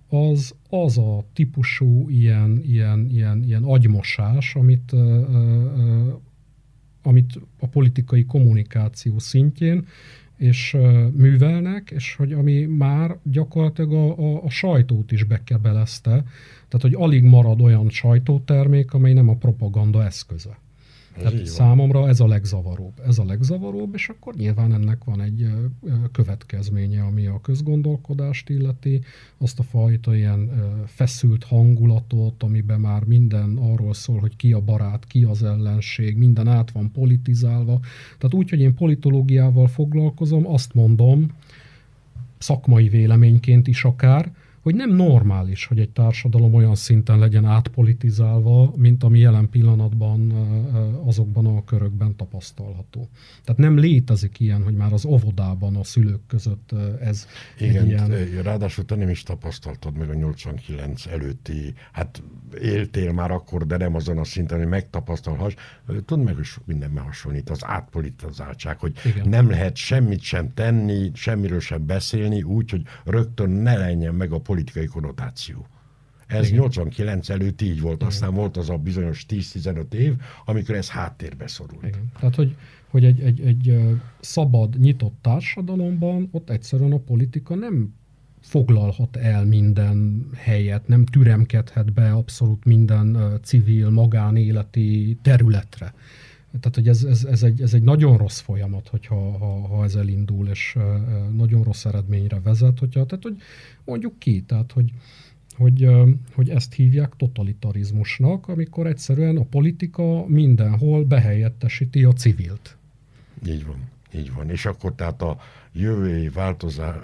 az az a típusú ilyen, ilyen, ilyen, ilyen agymosás, amit, amit a politikai kommunikáció szintjén és művelnek, és hogy ami már gyakorlatilag a, a, a sajtót is bekebelezte, tehát hogy alig marad olyan sajtótermék, amely nem a propaganda eszköze. Tehát számomra ez a legzavaróbb. Ez a legzavaróbb, és akkor nyilván ennek van egy következménye, ami a közgondolkodást illeti, azt a fajta ilyen feszült hangulatot, amiben már minden arról szól, hogy ki a barát, ki az ellenség, minden át van politizálva. Tehát úgy, hogy én politológiával foglalkozom, azt mondom, szakmai véleményként is akár, hogy nem normális, hogy egy társadalom olyan szinten legyen átpolitizálva, mint ami jelen pillanatban azokban a körökben tapasztalható. Tehát nem létezik ilyen, hogy már az óvodában a szülők között ez Igen, ilyen... ráadásul te nem is tapasztaltad meg a 89 előtti, hát éltél már akkor, de nem azon a szinten, hogy megtapasztalhass. Tudd meg, hogy sok mindenben hasonlít az átpolitizáltság, hogy Igen. nem lehet semmit sem tenni, semmiről sem beszélni, úgy, hogy rögtön ne lenjen meg a politikai konnotáció. Ez Igen. 89 előtt így volt, Igen. aztán volt az a bizonyos 10-15 év, amikor ez háttérbe szorult. Igen. Tehát, hogy, hogy egy, egy, egy szabad, nyitott társadalomban ott egyszerűen a politika nem foglalhat el minden helyet, nem türemkedhet be abszolút minden civil, magánéleti területre. Tehát, hogy ez, ez, ez, egy, ez egy nagyon rossz folyamat, hogyha ha, ha ez elindul, és nagyon rossz eredményre vezet, hogyha, tehát, hogy mondjuk ki, tehát, hogy, hogy, hogy ezt hívják totalitarizmusnak, amikor egyszerűen a politika mindenhol behelyettesíti a civilt. Így van. Így van. És akkor tehát a jövői változá,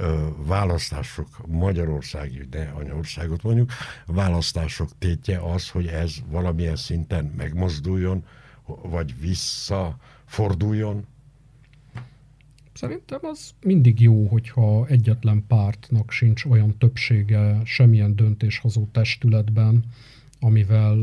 választások Magyarországi, de anyaországot mondjuk, választások tétje az, hogy ez valamilyen szinten megmozduljon, vagy visszaforduljon? Szerintem az mindig jó, hogyha egyetlen pártnak sincs olyan többsége semmilyen döntéshozó testületben, amivel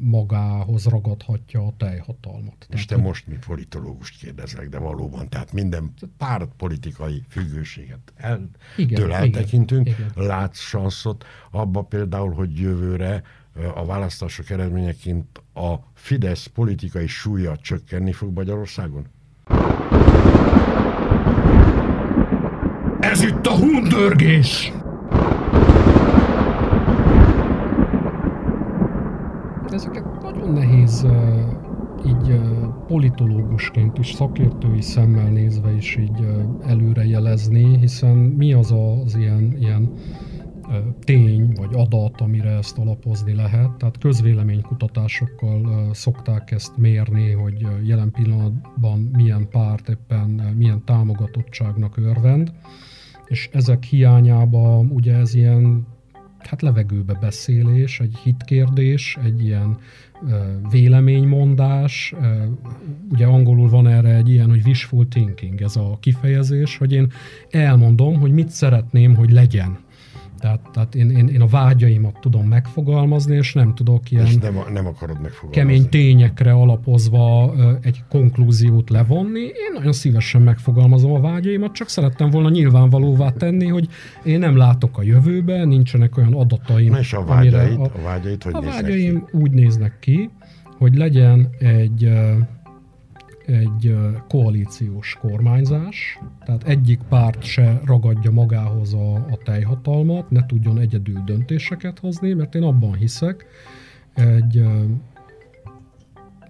magához ragadhatja a teljhatalmat. És te most, mint politológust kérdezlek, de valóban, tehát minden párt politikai függőséget el, igen, től eltekintünk, igen, igen. látsz sanszot abba például, hogy jövőre a választások eredményeként a Fidesz politikai súlya csökkenni fog Magyarországon? Ez itt a hundörgés! Ezeket nagyon nehéz így politológusként is, szakértői szemmel nézve is így előrejelezni, hiszen mi az az ilyen, ilyen tény vagy adat, amire ezt alapozni lehet. Tehát közvéleménykutatásokkal szokták ezt mérni, hogy jelen pillanatban milyen párt éppen milyen támogatottságnak örvend, és ezek hiányában ugye ez ilyen hát levegőbe beszélés, egy hitkérdés, egy ilyen véleménymondás, ugye angolul van erre egy ilyen, hogy wishful thinking, ez a kifejezés, hogy én elmondom, hogy mit szeretném, hogy legyen tehát, tehát én, én, én a vágyaimat tudom megfogalmazni, és nem tudok ilyen és nem, nem akarod megfogalmazni. kemény tényekre alapozva egy konklúziót levonni. Én nagyon szívesen megfogalmazom a vágyaimat, csak szerettem volna nyilvánvalóvá tenni, hogy én nem látok a jövőbe, nincsenek olyan adataim. Na és a vágyaid, a, a vágyaid hogy a vágyaim ki? úgy néznek ki, hogy legyen egy egy koalíciós kormányzás, tehát egyik párt se ragadja magához a, a teljhatalmat, ne tudjon egyedül döntéseket hozni, mert én abban hiszek, egy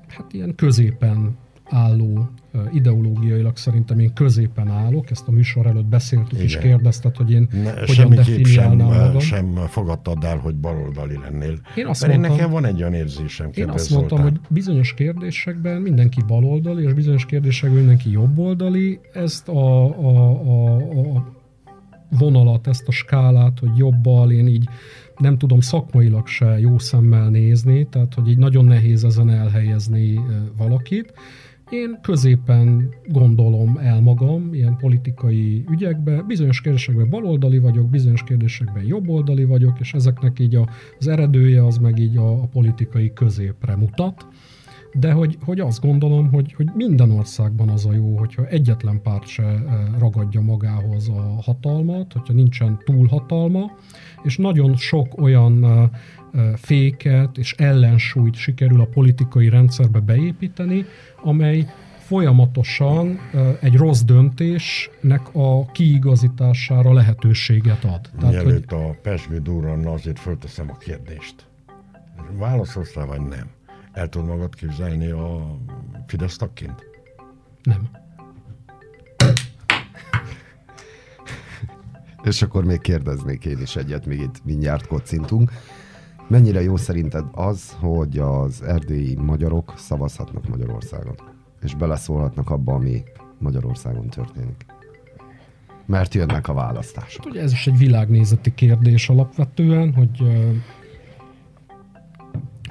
hát ilyen középen álló ideológiailag szerintem én középen állok, ezt a műsor előtt beszéltük Igen. és kérdezted, hogy én ne, hogyan definiálnám sem, magam. sem fogadtad el, hogy baloldali lennél. Én azt Mert mondtam, én nekem van egy olyan érzésem. Én azt mondtam, Zoltán. hogy bizonyos kérdésekben mindenki baloldali, és bizonyos kérdésekben mindenki jobboldali. Ezt a, a, a, a vonalat, ezt a skálát, hogy jobbal én így nem tudom szakmailag se jó szemmel nézni, tehát hogy így nagyon nehéz ezen elhelyezni valakit. Én középen gondolom el magam ilyen politikai ügyekbe, bizonyos kérdésekben baloldali vagyok, bizonyos kérdésekben jobboldali vagyok, és ezeknek így a, az eredője az meg így a, a politikai középre mutat. De hogy, hogy azt gondolom, hogy, hogy minden országban az a jó, hogyha egyetlen párt se eh, ragadja magához a hatalmat, hogyha nincsen túlhatalma, és nagyon sok olyan eh, féket és ellensúlyt sikerül a politikai rendszerbe beépíteni, amely folyamatosan egy rossz döntésnek a kiigazítására lehetőséget ad. Tehát, Mielőtt hogy... a pesgő durranna, azért fölteszem a kérdést. Válaszolsz vagy nem? El tudod magad képzelni a Fidesz tagként? Nem. És akkor még kérdeznék én is egyet, még itt mindjárt kocintunk. Mennyire jó szerinted az, hogy az erdélyi magyarok szavazhatnak Magyarországon? És beleszólhatnak abba, ami Magyarországon történik? Mert jönnek a választások. Hát, ugye ez is egy világnézeti kérdés alapvetően, hogy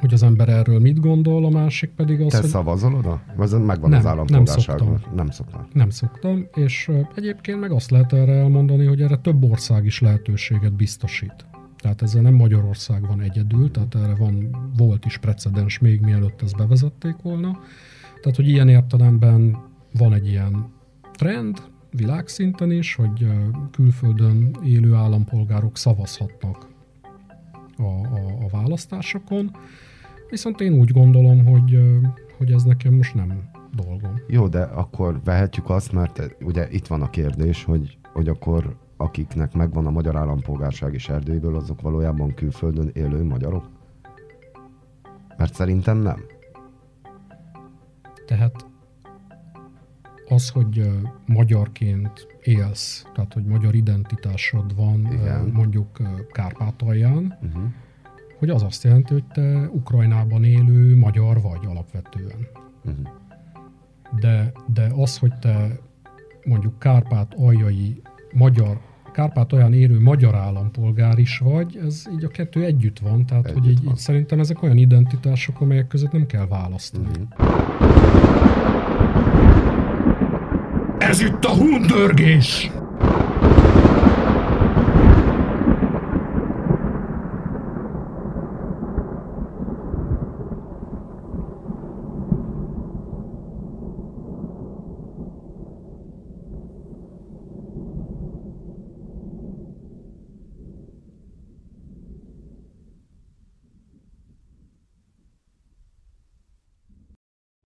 hogy az ember erről mit gondol, a másik pedig az, Te hogy... szavazol oda? Megvan nem, az állampolgárság? Nem szoktam. Nem szoktam. Nem szoktam, és egyébként meg azt lehet erre elmondani, hogy erre több ország is lehetőséget biztosít. Tehát ezzel nem Magyarország van egyedül, tehát erre van, volt is precedens még mielőtt ezt bevezették volna. Tehát, hogy ilyen értelemben van egy ilyen trend, világszinten is, hogy külföldön élő állampolgárok szavazhatnak a, a, a választásokon. Viszont én úgy gondolom, hogy, hogy ez nekem most nem dolgom. Jó, de akkor vehetjük azt, mert ugye itt van a kérdés, hogy, hogy akkor akiknek megvan a magyar állampolgárság és Erdélyből, azok valójában külföldön élő magyarok? Mert szerintem nem. Tehát az, hogy magyarként élsz, tehát hogy magyar identitásod van Igen. mondjuk Kárpátalján, uh-huh. hogy az azt jelenti, hogy te Ukrajnában élő magyar vagy alapvetően. Uh-huh. De, de az, hogy te mondjuk Kárpát aljai magyar Kárpát olyan érő magyar állampolgár is vagy, ez így a kettő együtt van, tehát együtt hogy így, így szerintem ezek olyan identitások, amelyek között nem kell választani. Uh-huh. Ez itt a hundörgés!